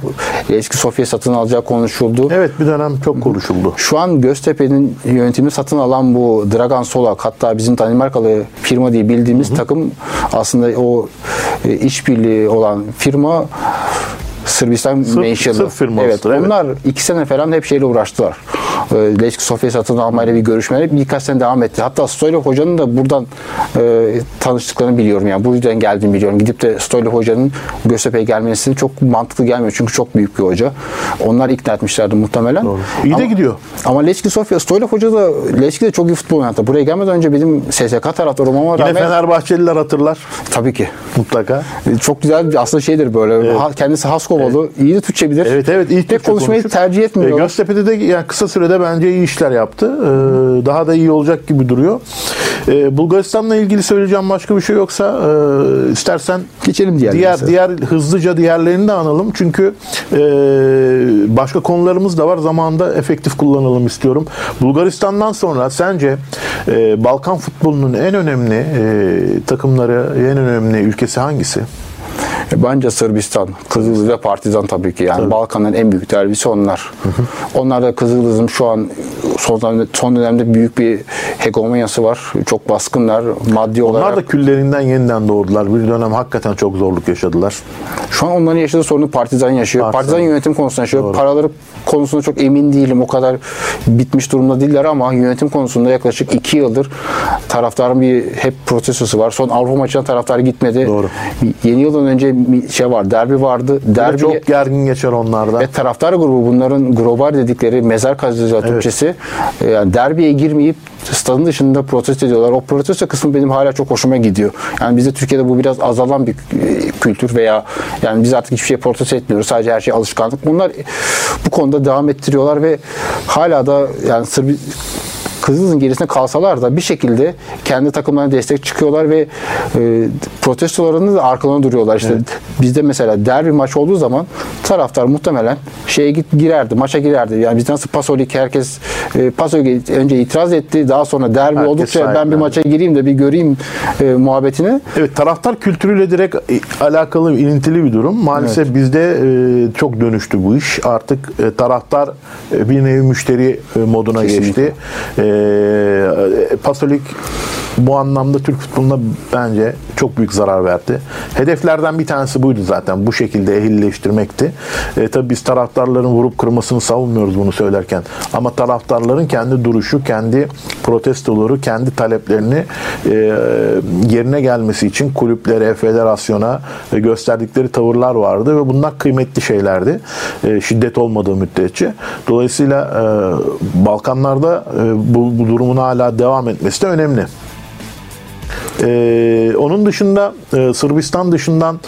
Levski Sofya satın alacağı konuşuldu. Evet bir dönem çok konuşuldu. Şu an Göztepe'nin yönetimini satın alan bu Dragan Solak hatta bizim Danimarkalı firma diye bildiğimiz takım aslında o e, işbirliği olan firma 什么。Sırbistan Sırp- menşeli. Sırp firmasıdır, Evet, evet. onlar iki sene falan hep şeyle uğraştılar. E, Leşki Sofya satın almayla bir görüşmeler birkaç sene devam etti. Hatta Stoylov Hoca'nın da buradan e, tanıştıklarını biliyorum. Yani bu yüzden geldiğini biliyorum. Gidip de Stoylov Hoca'nın Göztepe'ye gelmesi çok mantıklı gelmiyor. Çünkü çok büyük bir hoca. Onlar ikna etmişlerdi muhtemelen. Doğru. İyi de Ama- gidiyor. ama Leşki Sofya, Stoylov Hoca da Leşki de çok iyi futbol oynattı. Buraya gelmeden önce bizim SSK taraftarı olmama Yine rağmen Fenerbahçeliler hatırlar tabii ki. mutlaka. Çok güzel aslında şeydir böyle. Ha- kendisi Haskovalı. iyi de Türkçe bilir. Evet evet iyi Pek Türkçe konuşmayı konuşur. tercih E, etmiyor. Göztepe'de de yani kısa sürede bence iyi işler yaptı. E, daha da iyi olacak gibi duruyor. E, Bulgaristan'la ilgili söyleyeceğim başka bir şey yoksa e, istersen Geçelim diğer diğer mesela. diğer hızlıca diğerlerini de analım. Çünkü e, başka konularımız da var. Zamanında efektif kullanalım istiyorum. Bulgaristan'dan sonra sence e, Balkan futbolunun en önemli e, takımları, en önemli ülkesi hangisi? E, Bence Sırbistan, Kızıldız ve Partizan tabii ki. Yani Balkanların en büyük derbisi onlar. Onlar da Kızıldız'ın şu an son dönemde, son dönemde büyük bir hegemonyası var. Çok baskınlar. Maddi olarak. Onlar da küllerinden yeniden doğdular. Bir dönem hakikaten çok zorluk yaşadılar. Şu an onların yaşadığı sorunu Partizan yaşıyor. Partizan. Partizan, yönetim konusunda yaşıyor. Doğru. Paraları konusunda çok emin değilim. O kadar bitmiş durumda değiller ama yönetim konusunda yaklaşık iki yıldır taraftarın bir hep protestosu var. Son Avrupa maçına taraftar gitmedi. Doğru. Yeni yıldan önce bir şey var. Derbi vardı. Derbi çok gergin geçer onlarda. ve taraftar grubu bunların global dedikleri mezar kazıcı Türkçesi e, yani derbiye girmeyip stadın dışında protesto ediyorlar. O protesto kısmı benim hala çok hoşuma gidiyor. Yani bizde Türkiye'de bu biraz azalan bir e, kültür veya yani biz artık hiçbir şey protesto etmiyoruz. Sadece her şey alışkanlık. Bunlar bu konuda devam ettiriyorlar ve hala da yani Sırbi Kızılız'ın gerisinde kalsalar da bir şekilde kendi takımlarına destek çıkıyorlar ve e, protestolarında da arkalarına duruyorlar. İşte bizde mesela derbi maç olduğu zaman taraftar muhtemelen şeye git girerdi, maça girerdi. Yani biz nasıl Pasolik herkes e, Pasolik önce itiraz etti. Daha sonra derbi Herkes oldukça ben bir maça gireyim de bir göreyim e, muhabbetini. Evet taraftar kültürüyle direkt e, alakalı ilintili bir durum. Maalesef bizde e, çok dönüştü bu iş. Artık e, taraftar e, bir nevi müşteri e, moduna Kesinlikle. geçti. E, Pasolik bu anlamda Türk futboluna bence çok büyük zarar verdi. Hedeflerden bir tanesi buydu zaten. Bu şekilde ehilleştirmekti. E, tabii biz taraftarların vurup kırmasını savunmuyoruz bunu söylerken. Ama taraftarların kendi duruşu, kendi protestoları, kendi taleplerini e, yerine gelmesi için kulüplere, federasyona e, gösterdikleri tavırlar vardı ve bunlar kıymetli şeylerdi. E, şiddet olmadığı müddetçe. Dolayısıyla e, Balkanlarda e, bu, bu durumun hala devam etmesi de önemli. Ee, onun dışında e, Sırbistan dışından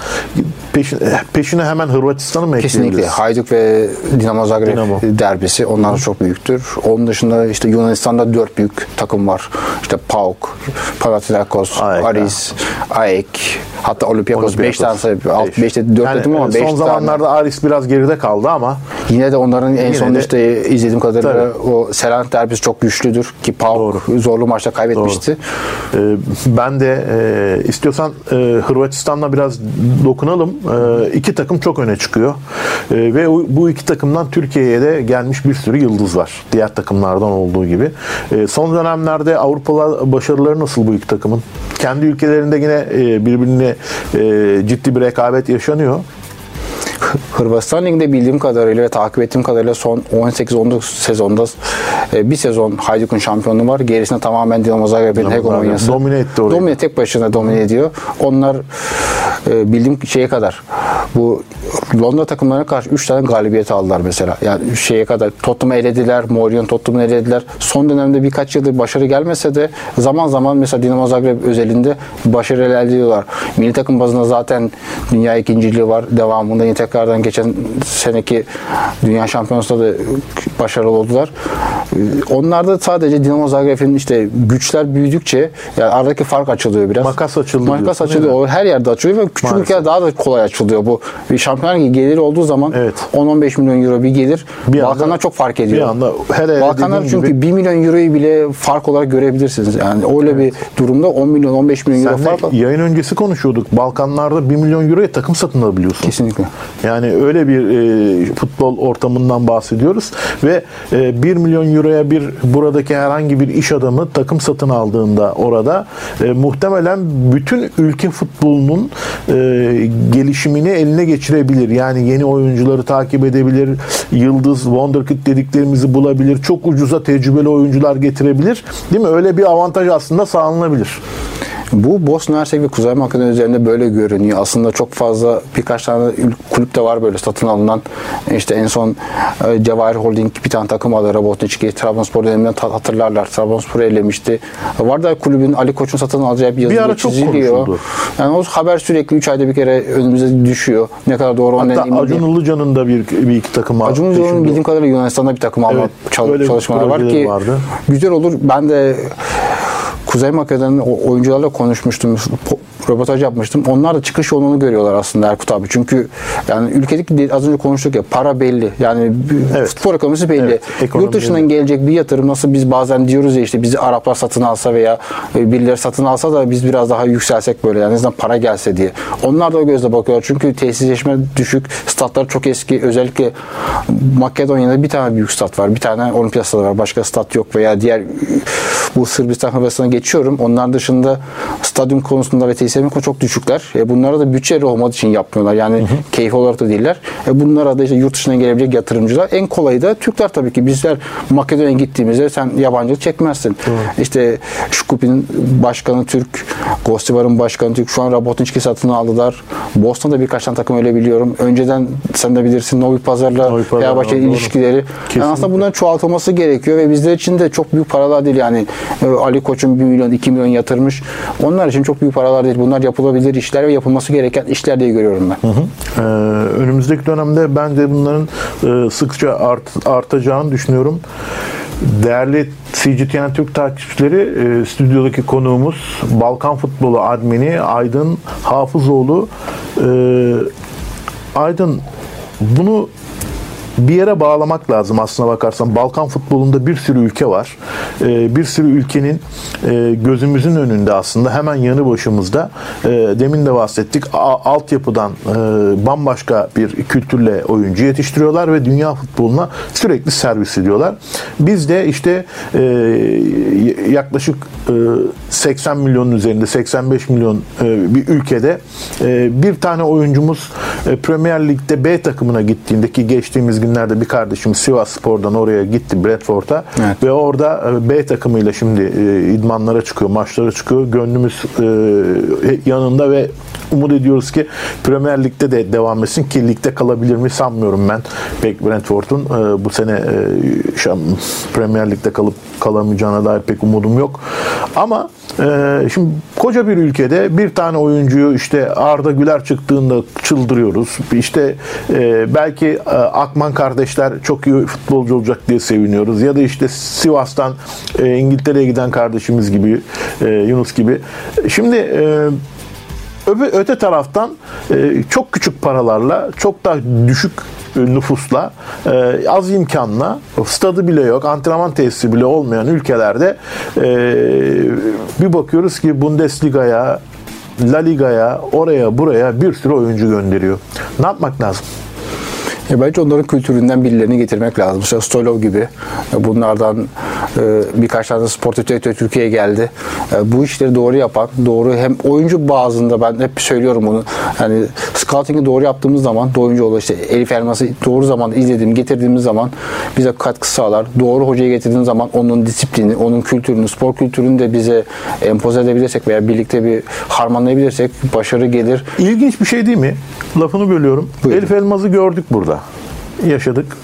peşine, peşine hemen Hırvatistan'ı mı Kesinlikle. ekleyebiliriz? Hajduk ve Dinamo Zagreb Dinamo. derbisi onlar çok büyüktür. Onun dışında işte Yunanistan'da dört büyük takım var. İşte PAOK, Panathinaikos. Aris, AEK, hatta Olympiakos 5 Olympiakos. tane sayı- alt Beş. 5'te 4 Yani, dedim ama e, 5 son tane. zamanlarda Aris biraz geride kaldı ama Yine de onların en son işte izlediğim kadarıyla Tabii. o Selanik derbisi çok güçlüdür ki PAOK zorlu maçta kaybetmişti. e, ben de e, istiyorsan e, Hırvatistan'la biraz dokunalım. E, iki takım çok öne çıkıyor. E, ve bu iki takımdan Türkiye'ye de gelmiş bir sürü yıldız var. Diğer takımlardan olduğu gibi. E, son dönemlerde Avrupalı başarıları nasıl bu iki takımın? Kendi ülkelerinde yine e, birbirine e, ciddi bir rekabet yaşanıyor. Hırvatistan Ligi'nde bildiğim kadarıyla ve takip ettiğim kadarıyla son 18-19 sezonda e, bir sezon Hajduk'un şampiyonluğu var. Gerisinde tamamen Dinamo Zagreb'in hegemonyası. domine etti orayı. Domine tek başına domine ediyor. Onlar e, bildiğim şeye kadar bu Londra takımlarına karşı 3 tane galibiyet aldılar mesela. Yani şeye kadar Tottenham'ı elediler, Mourinho'nun Tottenham'ı elediler. Son dönemde birkaç yıldır başarı gelmese de zaman zaman mesela Dinamo Zagreb özelinde başarı elde ediyorlar. Milli takım bazında zaten dünya ikinciliği var. Devamında yine tekrardan geçen seneki dünya şampiyonasında da başarılı oldular. Ee, Onlar da sadece Dinamo Zagreb'in işte güçler büyüdükçe yani aradaki fark açılıyor biraz. Makas açıldı Makas açılıyor. O her yerde açılıyor ve küçük ülkeler daha da kolay açılıyor bu. Bir şampiyonlar ligi geliri olduğu zaman Evet. 10-15 milyon euro bir gelir. Bir Balkanlar çok fark ediyor. bir anda hele Balkanlar çünkü gibi- 1 milyon euroyu bile fark olarak görebilirsiniz. Yani öyle bir durumda 10 milyon 15 milyon euro Senle fark yayın öncesi konuşuyorduk. Balkanlarda 1 milyon euroya takım satın alabiliyorsun. kesinlikle. Yani öyle bir e, futbol ortamından bahsediyoruz ve e, 1 milyon euroya bir buradaki herhangi bir iş adamı takım satın aldığında orada e, muhtemelen bütün ülke futbolunun e, gelişimini eline geçirebilir. Yani yeni oyuncuları takip edebilir, yıldız, wonderkid dediklerimizi bulabilir, çok ucuza tecrübeli oyuncular getirebilir. Değil mi? Öyle bir avantaj aslında sağlanabilir. Bu Bosna Hersek ve Kuzey Makedonya üzerinde böyle görünüyor. Aslında çok fazla birkaç tane kulüp de var böyle satın alınan. İşte en son e, Cevahir Holding bir tane takım aldı. Rabotniçki, Trabzonspor döneminden hatırlarlar. Trabzonspor'u ellemişti. Vardar kulübün Ali Koç'un satın alacağı bir yazılı çiziliyor. konuşuldu. Yani o haber sürekli 3 ayda bir kere önümüze düşüyor. Ne kadar doğru Hatta Acun. Ilıcan'ın da bir, bir iki takım Acun. Ilıcalı'nın bildiğim kadarıyla Yunanistan'da bir takım alma Evet, çal- çalışmaları var ki vardı. güzel olur. Ben de Kuzey Makedonya'nın oyuncularla konuşmuştum. Röportaj yapmıştım. Onlar da çıkış yolunu görüyorlar aslında Erkut abi. Çünkü yani ülkedeki az önce konuştuk ya para belli. Yani Evet. futbol ekonomisi belli. Evet, ekonomi Yurt dışından belli. gelecek bir yatırım nasıl biz bazen diyoruz ya işte bizi Araplar satın alsa veya e, birileri satın alsa da biz biraz daha yükselsek böyle yani en azından para gelse diye. Onlar da o gözle bakıyorlar. Çünkü tesisleşme düşük. Statlar çok eski. Özellikle Makedonya'da bir tane büyük stat var. Bir tane olimpiyat stadı var. Başka stat yok veya diğer bu Sırbistan Hırvatistan'a geçiyorum. Onlar dışında stadyum konusunda ve tesisleşme konusunda çok düşükler. E bunlara da bütçe olmadığı için yapmıyorlar. Yani keyif olarak da değiller. E bunlara da işte yurt dışından gelebilecek yatırımcılar. En kolayı da Türkler tabii ki. Bizler Makedonya'ya gittiğimizde sen yabancılık çekmezsin. İşte Şkupi'nin başkanı Türk, Gostivar'ın başkanı Türk. Şu an Rabotniçki satın aldılar. Boston'da birkaç tane takım öyle biliyorum. Önceden sen de bilirsin Novi Pazar'la Fenerbahçe ilişkileri. Yani aslında bunların çoğaltılması gerekiyor ve bizler için de çok büyük paralar değil yani. E, Ali Koç'un 1 milyon 2 milyon yatırmış. Onlar için çok büyük paralar değil. Bunlar yapılabilir işler ve yapılması gereken işler diye görüyorum ben. Ee, önümüzdeki dönemde ben de bunların e, sıkça art- artacağını düşünüyorum. Değerli CGTN Türk takipçileri, e, stüdyodaki konuğumuz Balkan Futbolu admini Aydın Hafızoğlu. Ee, Aydın bunu bir yere bağlamak lazım aslına bakarsan. Balkan futbolunda bir sürü ülke var. Ee, bir sürü ülkenin e, gözümüzün önünde aslında hemen yanı başımızda. E, demin de bahsettik. A- altyapıdan e, bambaşka bir kültürle oyuncu yetiştiriyorlar ve dünya futboluna sürekli servis ediyorlar. Biz de işte e, yaklaşık e, 80 milyonun üzerinde 85 milyon bir ülkede bir tane oyuncumuz Premier Lig'de B takımına gittiğinde ki geçtiğimiz günlerde bir kardeşim Sivas Spor'dan oraya gitti Bradford'a Evet. ve orada e, B takımıyla şimdi e, idmanlara çıkıyor, maçlara çıkıyor. Gönlümüz e, yanında ve umut ediyoruz ki Premier Lig'de de devam etsin ki ligde kalabilir mi sanmıyorum ben. Pek Brentford'un bu sene Premier Lig'de kalıp kalamayacağına dair pek umudum yok. Ama şimdi koca bir ülkede bir tane oyuncuyu işte Arda Güler çıktığında çıldırıyoruz. İşte belki Akman kardeşler çok iyi futbolcu olacak diye seviniyoruz. Ya da işte Sivas'tan e, İngiltere'ye giden kardeşimiz gibi e, Yunus gibi. Şimdi e, öte taraftan e, çok küçük paralarla, çok da düşük e, nüfusla, e, az imkanla, stadı bile yok, antrenman tesisi bile olmayan ülkelerde bir bakıyoruz ki Bundesliga'ya, La Liga'ya, oraya buraya bir sürü oyuncu gönderiyor. Ne yapmak lazım? Ya bence onların kültüründen birilerini getirmek lazım. Mesela Stolov gibi e, bunlardan e, birkaç tane spor direktörü Türkiye'ye geldi. E, bu işleri doğru yapan, doğru hem oyuncu bazında ben hep söylüyorum bunu. Yani scouting'i doğru yaptığımız zaman oyuncu olur işte Elif Elmas'ı doğru zamanda izlediğim, getirdiğimiz zaman bize katkı sağlar. Doğru hocayı getirdiğimiz zaman onun disiplini, onun kültürünü, spor kültürünü de bize empoze edebilirsek veya birlikte bir harmanlayabilirsek başarı gelir. İlginç bir şey değil mi? Lafını bölüyorum. Buyurun. Elif Elmaz'ı gördük burada. Yaşadık.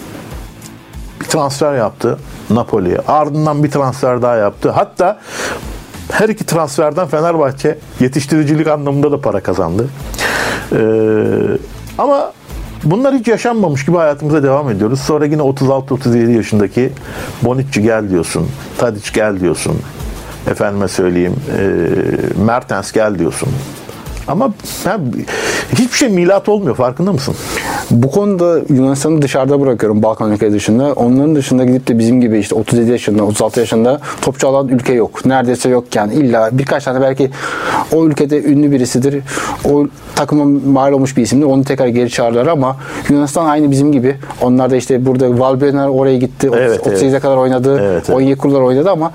Bir transfer yaptı Napoli'ye. Ardından bir transfer daha yaptı. Hatta her iki transferden Fenerbahçe yetiştiricilik anlamında da para kazandı. Ee, ama bunlar hiç yaşanmamış gibi hayatımıza devam ediyoruz. Sonra yine 36-37 yaşındaki Bonucci gel diyorsun. Tadic gel diyorsun. Efendime söyleyeyim e, Mertens gel diyorsun. Ama ya, hiçbir şey milat olmuyor farkında mısın? Bu konuda Yunanistan'ı dışarıda bırakıyorum Balkan ülkeleri dışında. Onların dışında gidip de bizim gibi işte 37 yaşında, 36 yaşında topçu alan ülke yok. Neredeyse yok yani. İlla birkaç tane belki o ülkede ünlü birisidir. O takıma mal olmuş bir isimdir. Onu tekrar geri çağırırlar ama Yunanistan aynı bizim gibi. Onlar da işte burada Valbuena oraya gitti. Evet, 38'e evet. kadar oynadı. Evet, evet. Onyekurular oynadı ama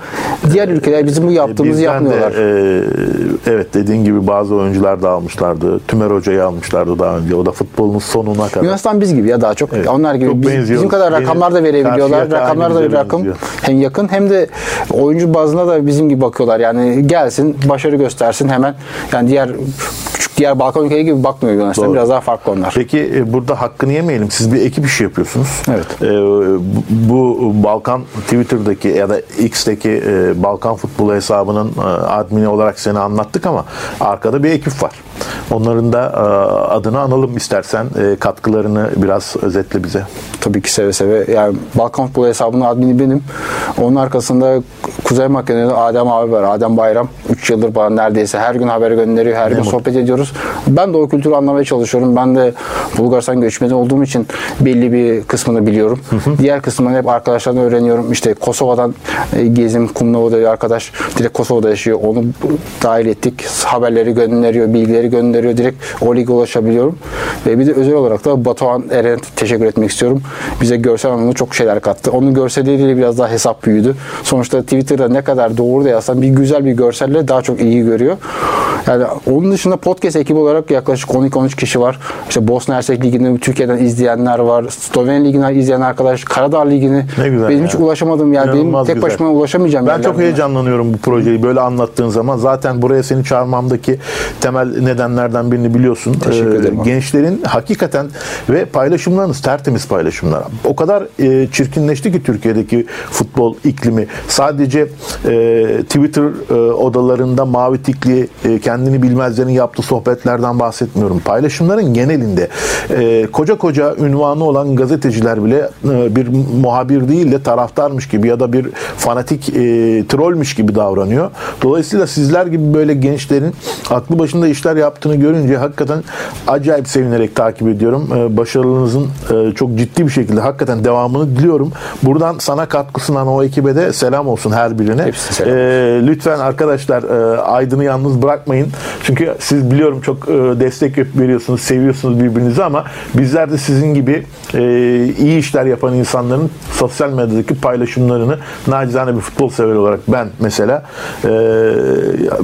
diğer ülkeler bizim bu yaptığımızı Bizden yapmıyorlar. De, e, evet dediğin gibi bazı oyuncular da almışlardı. Tümer Hoca'yı almışlardı daha önce. O da futbolun sonuna kadar. Yunanistan biz gibi ya daha çok. Evet. Onlar gibi Çok biz- benziyoruz. bizim kadar rakamlar da verebiliyorlar. Rakamlar da bir rakam. benziyor. Hem yakın hem de oyuncu bazına da bizim gibi bakıyorlar. Yani gelsin, başarı göstersin hemen. Yani diğer diğer Balkan ülkeleri gibi bakmıyor Yunanistan. Doğru. Biraz daha farklı onlar. Peki e, burada hakkını yemeyelim. Siz bir ekip işi yapıyorsunuz. Evet. E, bu, Balkan Twitter'daki ya da X'teki e, Balkan futbolu hesabının e, admini olarak seni anlattık ama arkada bir ekip var. Onların da e, adını analım istersen. E, katkılarını biraz özetle bize. Tabii ki seve seve. Yani Balkan Futbolu hesabının admini benim. Onun arkasında Kuzey Makedonya'da Adem abi var. Adem Bayram. 3 yıldır bana neredeyse her gün haber gönderiyor. Her gün mutlu. sohbet ediyoruz. Ben de o kültürü anlamaya çalışıyorum. Ben de Bulgaristan göçmeni olduğum için belli bir kısmını biliyorum. Diğer kısmını hep arkadaşlardan öğreniyorum. İşte Kosova'dan e, Gezim Kumnova'da bir arkadaş direkt Kosova'da yaşıyor. Onu dahil ettik. Haberleri gönderiyor, bilgileri gönderiyor. Direkt o lige ulaşabiliyorum. Ve bir de özel olarak da Batuhan Eren'e teşekkür etmek istiyorum. Bize görsel anlamda çok şeyler kattı. Onun görselleriyle biraz daha hesap büyüdü. Sonuçta Twitter'da ne kadar doğru da yazsan bir güzel bir görselle daha çok iyi görüyor. Yani onun dışında podcast ekibi olarak yaklaşık 12-13 kişi var. İşte Bosna Hersek Ligi'ni Türkiye'den izleyenler var. Slovenya Ligi'ni izleyen arkadaş. Karadağ Ligi'ni. Ne güzel Benim ya. hiç ulaşamadım. Yani benim tek güzel. başıma ulaşamayacağım. Ben çok heyecanlanıyorum bu projeyi böyle anlattığın zaman. Zaten buraya seni çağırmamdaki temel nedenlerden birini biliyorsun. Teşekkür Ee, ederim. Gençlerin hakikaten ve paylaşımlarınız tertemiz paylaşımlar. O kadar e, çirkinleşti ki Türkiye'deki futbol iklimi. Sadece e, Twitter e, odalarında mavi tikli e, kendini bilmezlerin yaptığı sohbetlerden bahsetmiyorum. Paylaşımların genelinde e, koca koca ünvanı olan gazeteciler bile e, bir muhabir değil de taraftarmış gibi ya da bir fanatik e, trollmüş gibi davranıyor. Dolayısıyla sizler gibi böyle gençlerin aklı başında işler yaptığını görünce hakikaten acayip sevinerek takip ediyorum. E, başarınızın e, çok ciddi bir şekilde hakikaten devamını diliyorum. Buradan sana katkı sunan o ekibe de selam olsun her birine. Hepsine selam. E, lütfen arkadaşlar e, Aydın'ı yalnız bırakmayın. Çünkü siz biliyorum çok e, destek veriyorsunuz, seviyorsunuz birbirinizi ama bizler de sizin gibi e, iyi işler yapan insanların sosyal medyadaki paylaşımlarını nacizane bir futbol sever olarak ben mesela e,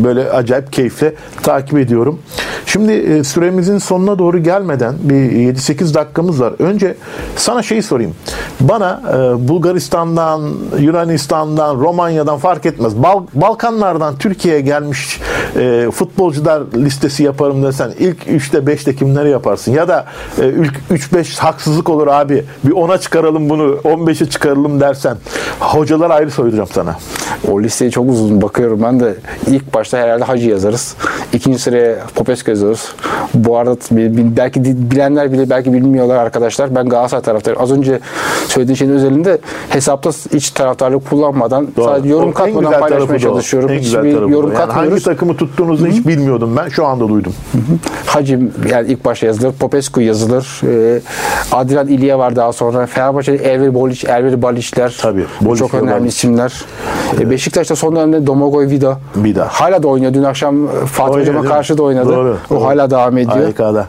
böyle acayip keyifle takip ediyorum. Şimdi süremizin sonuna doğru gelmeden bir 7-8 dakikamız var. Önce sana şeyi sorayım. Bana Bulgaristan'dan, Yunanistan'dan, Romanya'dan fark etmez. Bal- Balkanlardan Türkiye'ye gelmiş futbolcular listesi yaparım desen ilk 3'te 5'te kimleri yaparsın? Ya da e, ilk 3-5 haksızlık olur abi. Bir 10'a çıkaralım bunu, 15'e çıkaralım dersen hocalar ayrı soyacağım sana. O listeyi çok uzun bakıyorum. Ben de ilk başta herhalde Hacı yazarız. İkinci sıraya Popescu yazarız. Bu arada belki bilenler bile belki bilmiyorlar arkadaşlar. Ben Galatasaray taraftarıyım. Az önce söylediğin şeyin özelinde hesapta hiç taraftarlık kullanmadan Doğru. sadece O yorum en katmadan paylaşmaya o. çalışıyorum. Hiçbir yorum o. Yani hangi katmıyoruz. takımı tuttuğunuzu hiç bilmiyordum ben. Şu anda duydum. Hacı yani ilk başta yazılır. Popescu yazılır. Ee, Adrian İlya var daha sonra. Fenerbahçe'de Elvir Boliç, Elvir Baliçler. Tabii, Boliç çok önemli Baliç. isimler. Ee, Beşiktaş'ta son dönemde Domagoj Vida. Vida. Hala da oynuyor. Dün akşam Fatih Hocam'a karşı da oynadı. Doğru, o doğru. hala devam ediyor. AYK'da.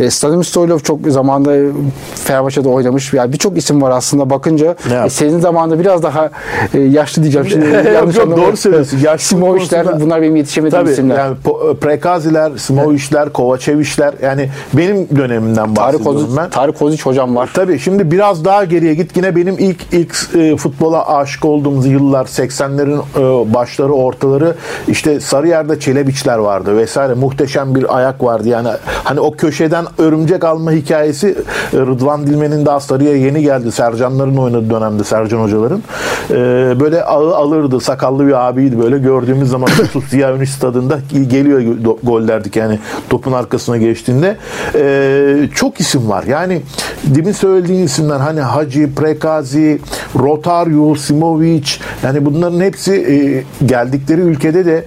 E, Stadim Stoylov çok zamanında Fenerbahçe'de oynamış. Yani birçok isim var aslında bakınca. E, senin zamanında biraz daha e, yaşlı diyeceğim şimdi. yanlış yok, doğru söylüyorsun. Yaşlı Simovic'ler konusunda- bunlar benim yetişemediğim Tabii isimler. yani Po- Prekaziler, Smoviçler, Kovačevićler yani benim dönemimden Tarık bahsediyorum Kozic, ben. Tarık Kozic hocam var. Tabii şimdi biraz daha geriye git yine benim ilk ilk e, futbola aşık olduğumuz yıllar 80'lerin e, başları ortaları işte Sarıyer'de Çelebiçler vardı vesaire muhteşem bir ayak vardı yani hani o köşeden örümcek alma hikayesi e, Rıdvan Dilmen'in daha Sarıyer yeni geldi. Sercanların oynadığı dönemde Sercan hocaların. E, böyle ağı alırdı sakallı bir abiydi böyle. Gördüğümüz zaman Ziya Ünlü stadında geliyor gol derdik yani topun arkasına geçtiğinde. E, çok isim var. Yani demin söylediğin isimler hani Hacı, Prekazi, Rotario, Simovic yani bunların hepsi geldikleri ülkede de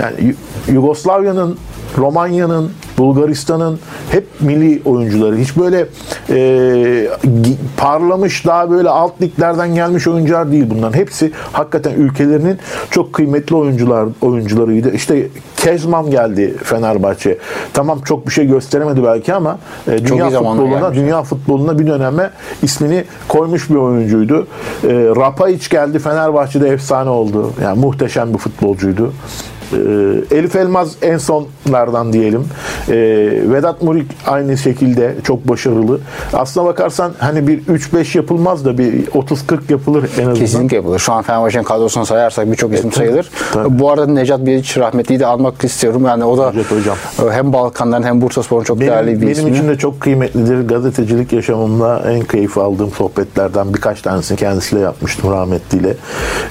yani Yu- Yugoslavya'nın Romanya'nın, Bulgaristan'ın hep milli oyuncuları. Hiç böyle e, parlamış daha böyle alt liglerden gelmiş oyuncular değil bunların. Hepsi hakikaten ülkelerinin çok kıymetli oyuncular oyuncularıydı. İşte Kezman geldi Fenerbahçe. Tamam çok bir şey gösteremedi belki ama e, dünya futboluna dünya futboluna bir döneme ismini koymuş bir oyuncuydu. E, Rapayic geldi Fenerbahçe'de efsane oldu. Yani muhteşem bir futbolcuydu. E, Elif Elmaz en sonlardan diyelim. E, Vedat Murik aynı şekilde çok başarılı. Aslına bakarsan hani bir 3-5 yapılmaz da bir 30-40 yapılır en azından. Kesinlikle yapılır. Şu an Fenerbahçe'nin kadrosunu sayarsak birçok isim sayılır. tabii. Bu arada Necat Bilic rahmetliyi de almak istiyorum. Yani o da Necat hocam. hem Balkanların hem Bursaspor'un çok Benim, değerli bir benim ismi. için de çok kıymetlidir. Gazetecilik yaşamımda en keyif aldığım sohbetlerden birkaç tanesini kendisiyle yapmıştım rahmetliyle.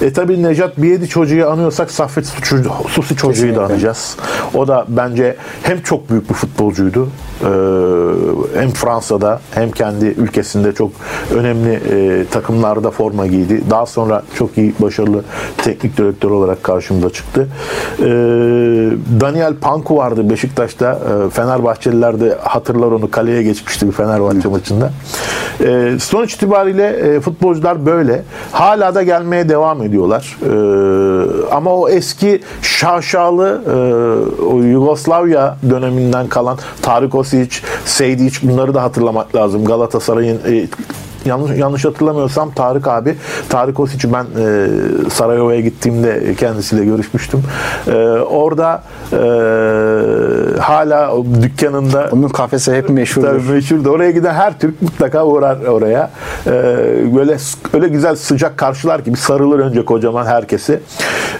E tabi Necat Biyediç hocayı anıyorsak Saffet Vusic hocayı da anacağız. O da bence hem çok büyük bir futbolcuydu. e, hem Fransa'da hem kendi ülkesinde çok önemli e, takımlarda forma giydi. Daha sonra çok iyi başarılı teknik direktör olarak karşımıza çıktı. E, Daniel Panku vardı Beşiktaş'ta. Fenerbahçeliler de hatırlar onu kaleye geçmişti bir Fenerbahçe maçında. E, sonuç itibariyle futbolcular böyle. Hala da gelmeye devam ediyorlar. Ama o eski şaşalı e, o Yugoslavya döneminden kalan Tarık Osic, Sejdic bunları da hatırlamak lazım. Galatasaray'ın e, yanlış yanlış hatırlamıyorsam Tarık abi Tarık Osic'i ben e, Sarajevo'ya gittiğimde kendisiyle görüşmüştüm. E, orada e, hala dükkanında Onun kafesi hep meşhurdur. Tabii meşhurdu. Oraya giden her Türk mutlaka uğrar oraya. Ee, böyle öyle güzel sıcak karşılar ki bir sarılır önce kocaman herkesi.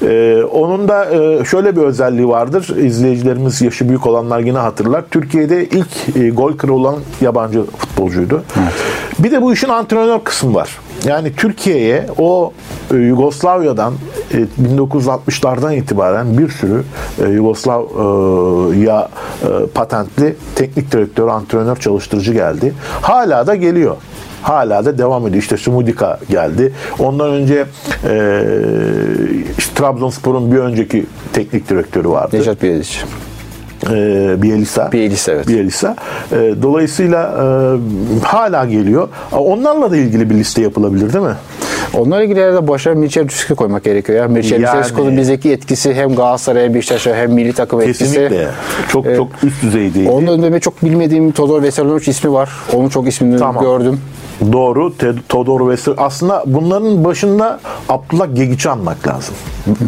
Ee, onun da e, şöyle bir özelliği vardır. İzleyicilerimiz yaşı büyük olanlar yine hatırlar. Türkiye'de ilk e, gol kralı olan yabancı futbolcuydu. Bir de bu işin antrenör kısmı var. Yani Türkiye'ye o e, Yugoslavya'dan e, 1960'lardan itibaren bir sürü e, Yugoslavya e, patentli teknik direktör, antrenör, çalıştırıcı geldi. Hala da geliyor. Hala da devam ediyor. İşte Sumudika geldi. Ondan önce e, işte Trabzonspor'un bir önceki teknik direktörü vardı. Nejat Bielic. E, Bielisa. Bielisa evet. Bielisa. E, dolayısıyla e, hala geliyor. Onlarla da ilgili bir liste yapılabilir değil mi? Onlarla ilgili de başa Mircea Lucescu koymak gerekiyor. Ya. Mircea Yani- Lucescu'nun bizdeki etkisi hem Galatasaray'a Beşiktaş'a hem milli takım etkisi. Kesinlikle. Çok Evet. çok üst düzeydeydi. Onun önünde çok bilmediğim Todor Veselinovic ismi var. Onun çok ismini Tamam. gördüm. Doğru. Todor Vesel. Aslında bunların başında Abdullah Gegiç'i anmak lazım.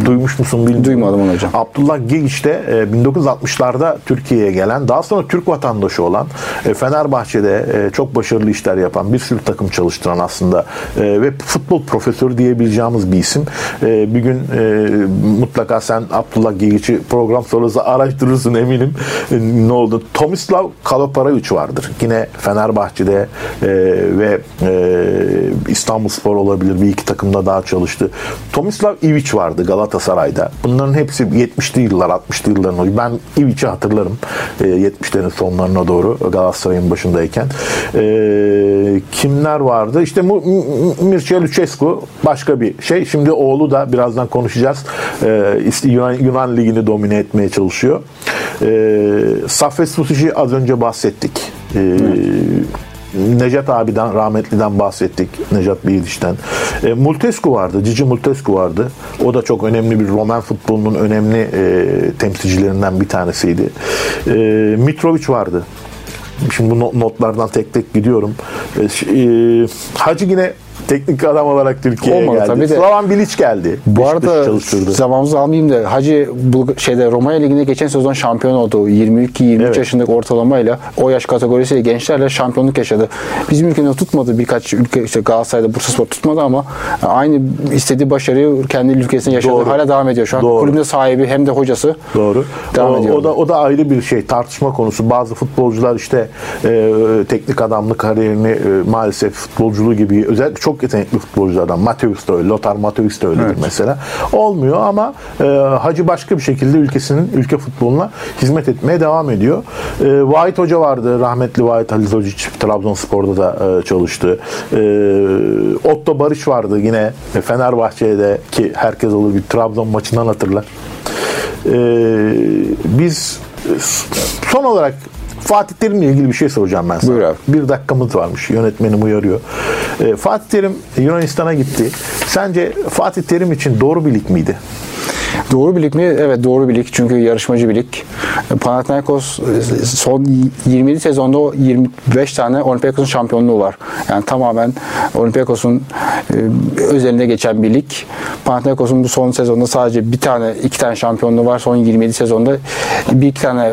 Duymuş musun bilmiyorum. Duymadım onu hocam. Abdullah Gegiç de e, 1960'larda Türkiye'ye gelen, daha sonra Türk vatandaşı olan, e, Fenerbahçe'de e, çok başarılı işler yapan, bir sürü takım çalıştıran aslında e, ve futbol profesörü diyebileceğimiz bir isim. E, Bir gün e, mutlaka sen Abdullah Gegiç'i program sonrası araştırırsın eminim. E, Ne oldu? Tomislav Kaloparavic vardır. Yine Fenerbahçe'de e, e, İstanbul Spor olabilir. Bir iki takımda daha çalıştı. Tomislav Ivic vardı Galatasaray'da. Bunların hepsi 70'li yıllar, 60'lı yılların. o- Ben Ivic'i hatırlarım. E, 70'lerin sonlarına doğru Galatasaray'ın başındayken. E, kimler vardı? İşte Mircea Lucescu başka bir şey. Şimdi oğlu da birazdan konuşacağız. E, Yunan, Yunan Ligi'ni domine etmeye çalışıyor. E, Safet Susic'i az önce bahsettik. E, Necat abiden, rahmetliden bahsettik. Necat Bilgiç'ten. E, Multescu vardı. Cici Multescu vardı. O da çok önemli bir Roman futbolunun önemli e, temsilcilerinden bir tanesiydi. E, Mitrovic vardı. Şimdi bu no- notlardan tek tek gidiyorum. E, e, Hacı yine teknik adam olarak Türkiye'ye Olmadı geldi. tabii de. Slavan Bilic geldi. Bu Beşiktaş'ı arada çalıştırdı. zamanımızı almayayım da Hacı bu şeyde Romanya Ligi'nde geçen sezon şampiyon oldu. 22-23 Evet. yaşındaki ortalamayla o yaş kategorisiyle gençlerle şampiyonluk yaşadı. Bizim ülkede tutmadı birkaç ülke işte Galatasaray'da Bursaspor tutmadı ama aynı istediği başarıyı kendi ülkesinde yaşadı. Doğru. Hala devam ediyor. Şu an Doğru. kulübün sahibi hem de hocası. Doğru. Devam o, ediyor. o da o da ayrı bir şey tartışma konusu. Bazı futbolcular işte e, teknik adamlık kariyerini e, maalesef futbolculuğu gibi özellikle çok yetenekli futbolculardan Mateus da öyle, Lothar Mateus da öyledir mesela. Olmuyor ama e, Hacı başka bir şekilde ülkesinin ülke futboluna hizmet etmeye devam ediyor. E, Vahit Hoca vardı. Rahmetli Vahit Halilovic Trabzonspor'da da e, çalıştı. E, Otto Barış vardı yine Fenerbahçe'de ki herkes olur bir Trabzon maçından hatırlar. Ee, biz son olarak Fatih Terim'le ilgili bir şey soracağım ben sana. Buyur abi. Bir dakikamız varmış. Yönetmenim uyarıyor. Ee, Fatih Terim Yunanistan'a gitti. Sence Fatih Terim için doğru bir lig miydi? Doğru bir mi? Evet doğru bir. Çünkü yarışmacı bir lig. Panathinaikos e, son 27 sezonda o 25 tane Olympiakos'un şampiyonluğu var. Yani tamamen Olympiakos'un e, özelinde geçen bir lig. Panathinaikos'un bu son sezonda sadece bir tane, iki tane şampiyonluğu var. Son 27 sezonda bir iki tane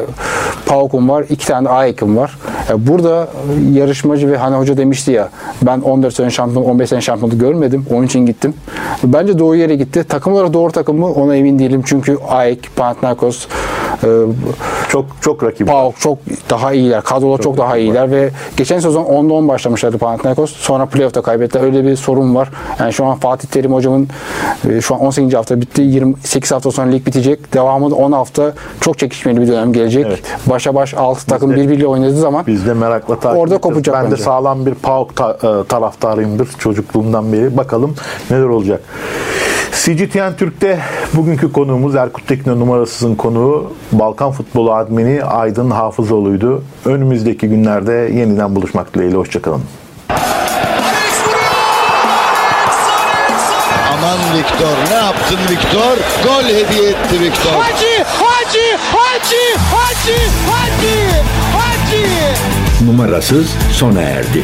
PAOK'un var, iki tane AEK'im var. Ya burada yarışmacı ve hani hoca demişti ya ben 14 sene şampiyon, 15 sene şampiyonluk görmedim. Onun için gittim. Bence doğru yere gitti. Takım olarak doğru takım mı ona emin değilim. çünkü AEK, Panathinaikos, e, Çok çok rakip. PAOK çok daha iyiler. Kadrolar çok, daha iyiler ve geçen sezon 10'da 10 başlamışlardı Panathinaikos. Sonra playoff'ta kaybettiler. Öyle bir sorun var. Yani şu an Fatih Terim hocamın e, şu an 18. hafta bitti. 28 hafta sonra lig bitecek. Devamında 10 hafta çok çekişmeli bir dönem gelecek. Evet. Başa baş 6 takım de- birbiriyle oynadığı zaman Biz de merakla takip Orada kopacak Ben de bence. sağlam bir PAOK ta- e, taraftarıyımdır çocukluğumdan beri. Bakalım neler olacak. CGTN Türk'te bugünkü konuğumuz Erkut Tekno numarasızın konuğu Balkan Futbolu admini Aydın Hafızoğlu'ydu. Önümüzdeki günlerde yeniden buluşmak dileğiyle. Hoşçakalın. Aman Viktor ne yaptın Viktor? Gol hediye etti Viktor. Hacı, Hacı, Hacı, Hacı, Hacı, Hacı. numarasız sona erdi.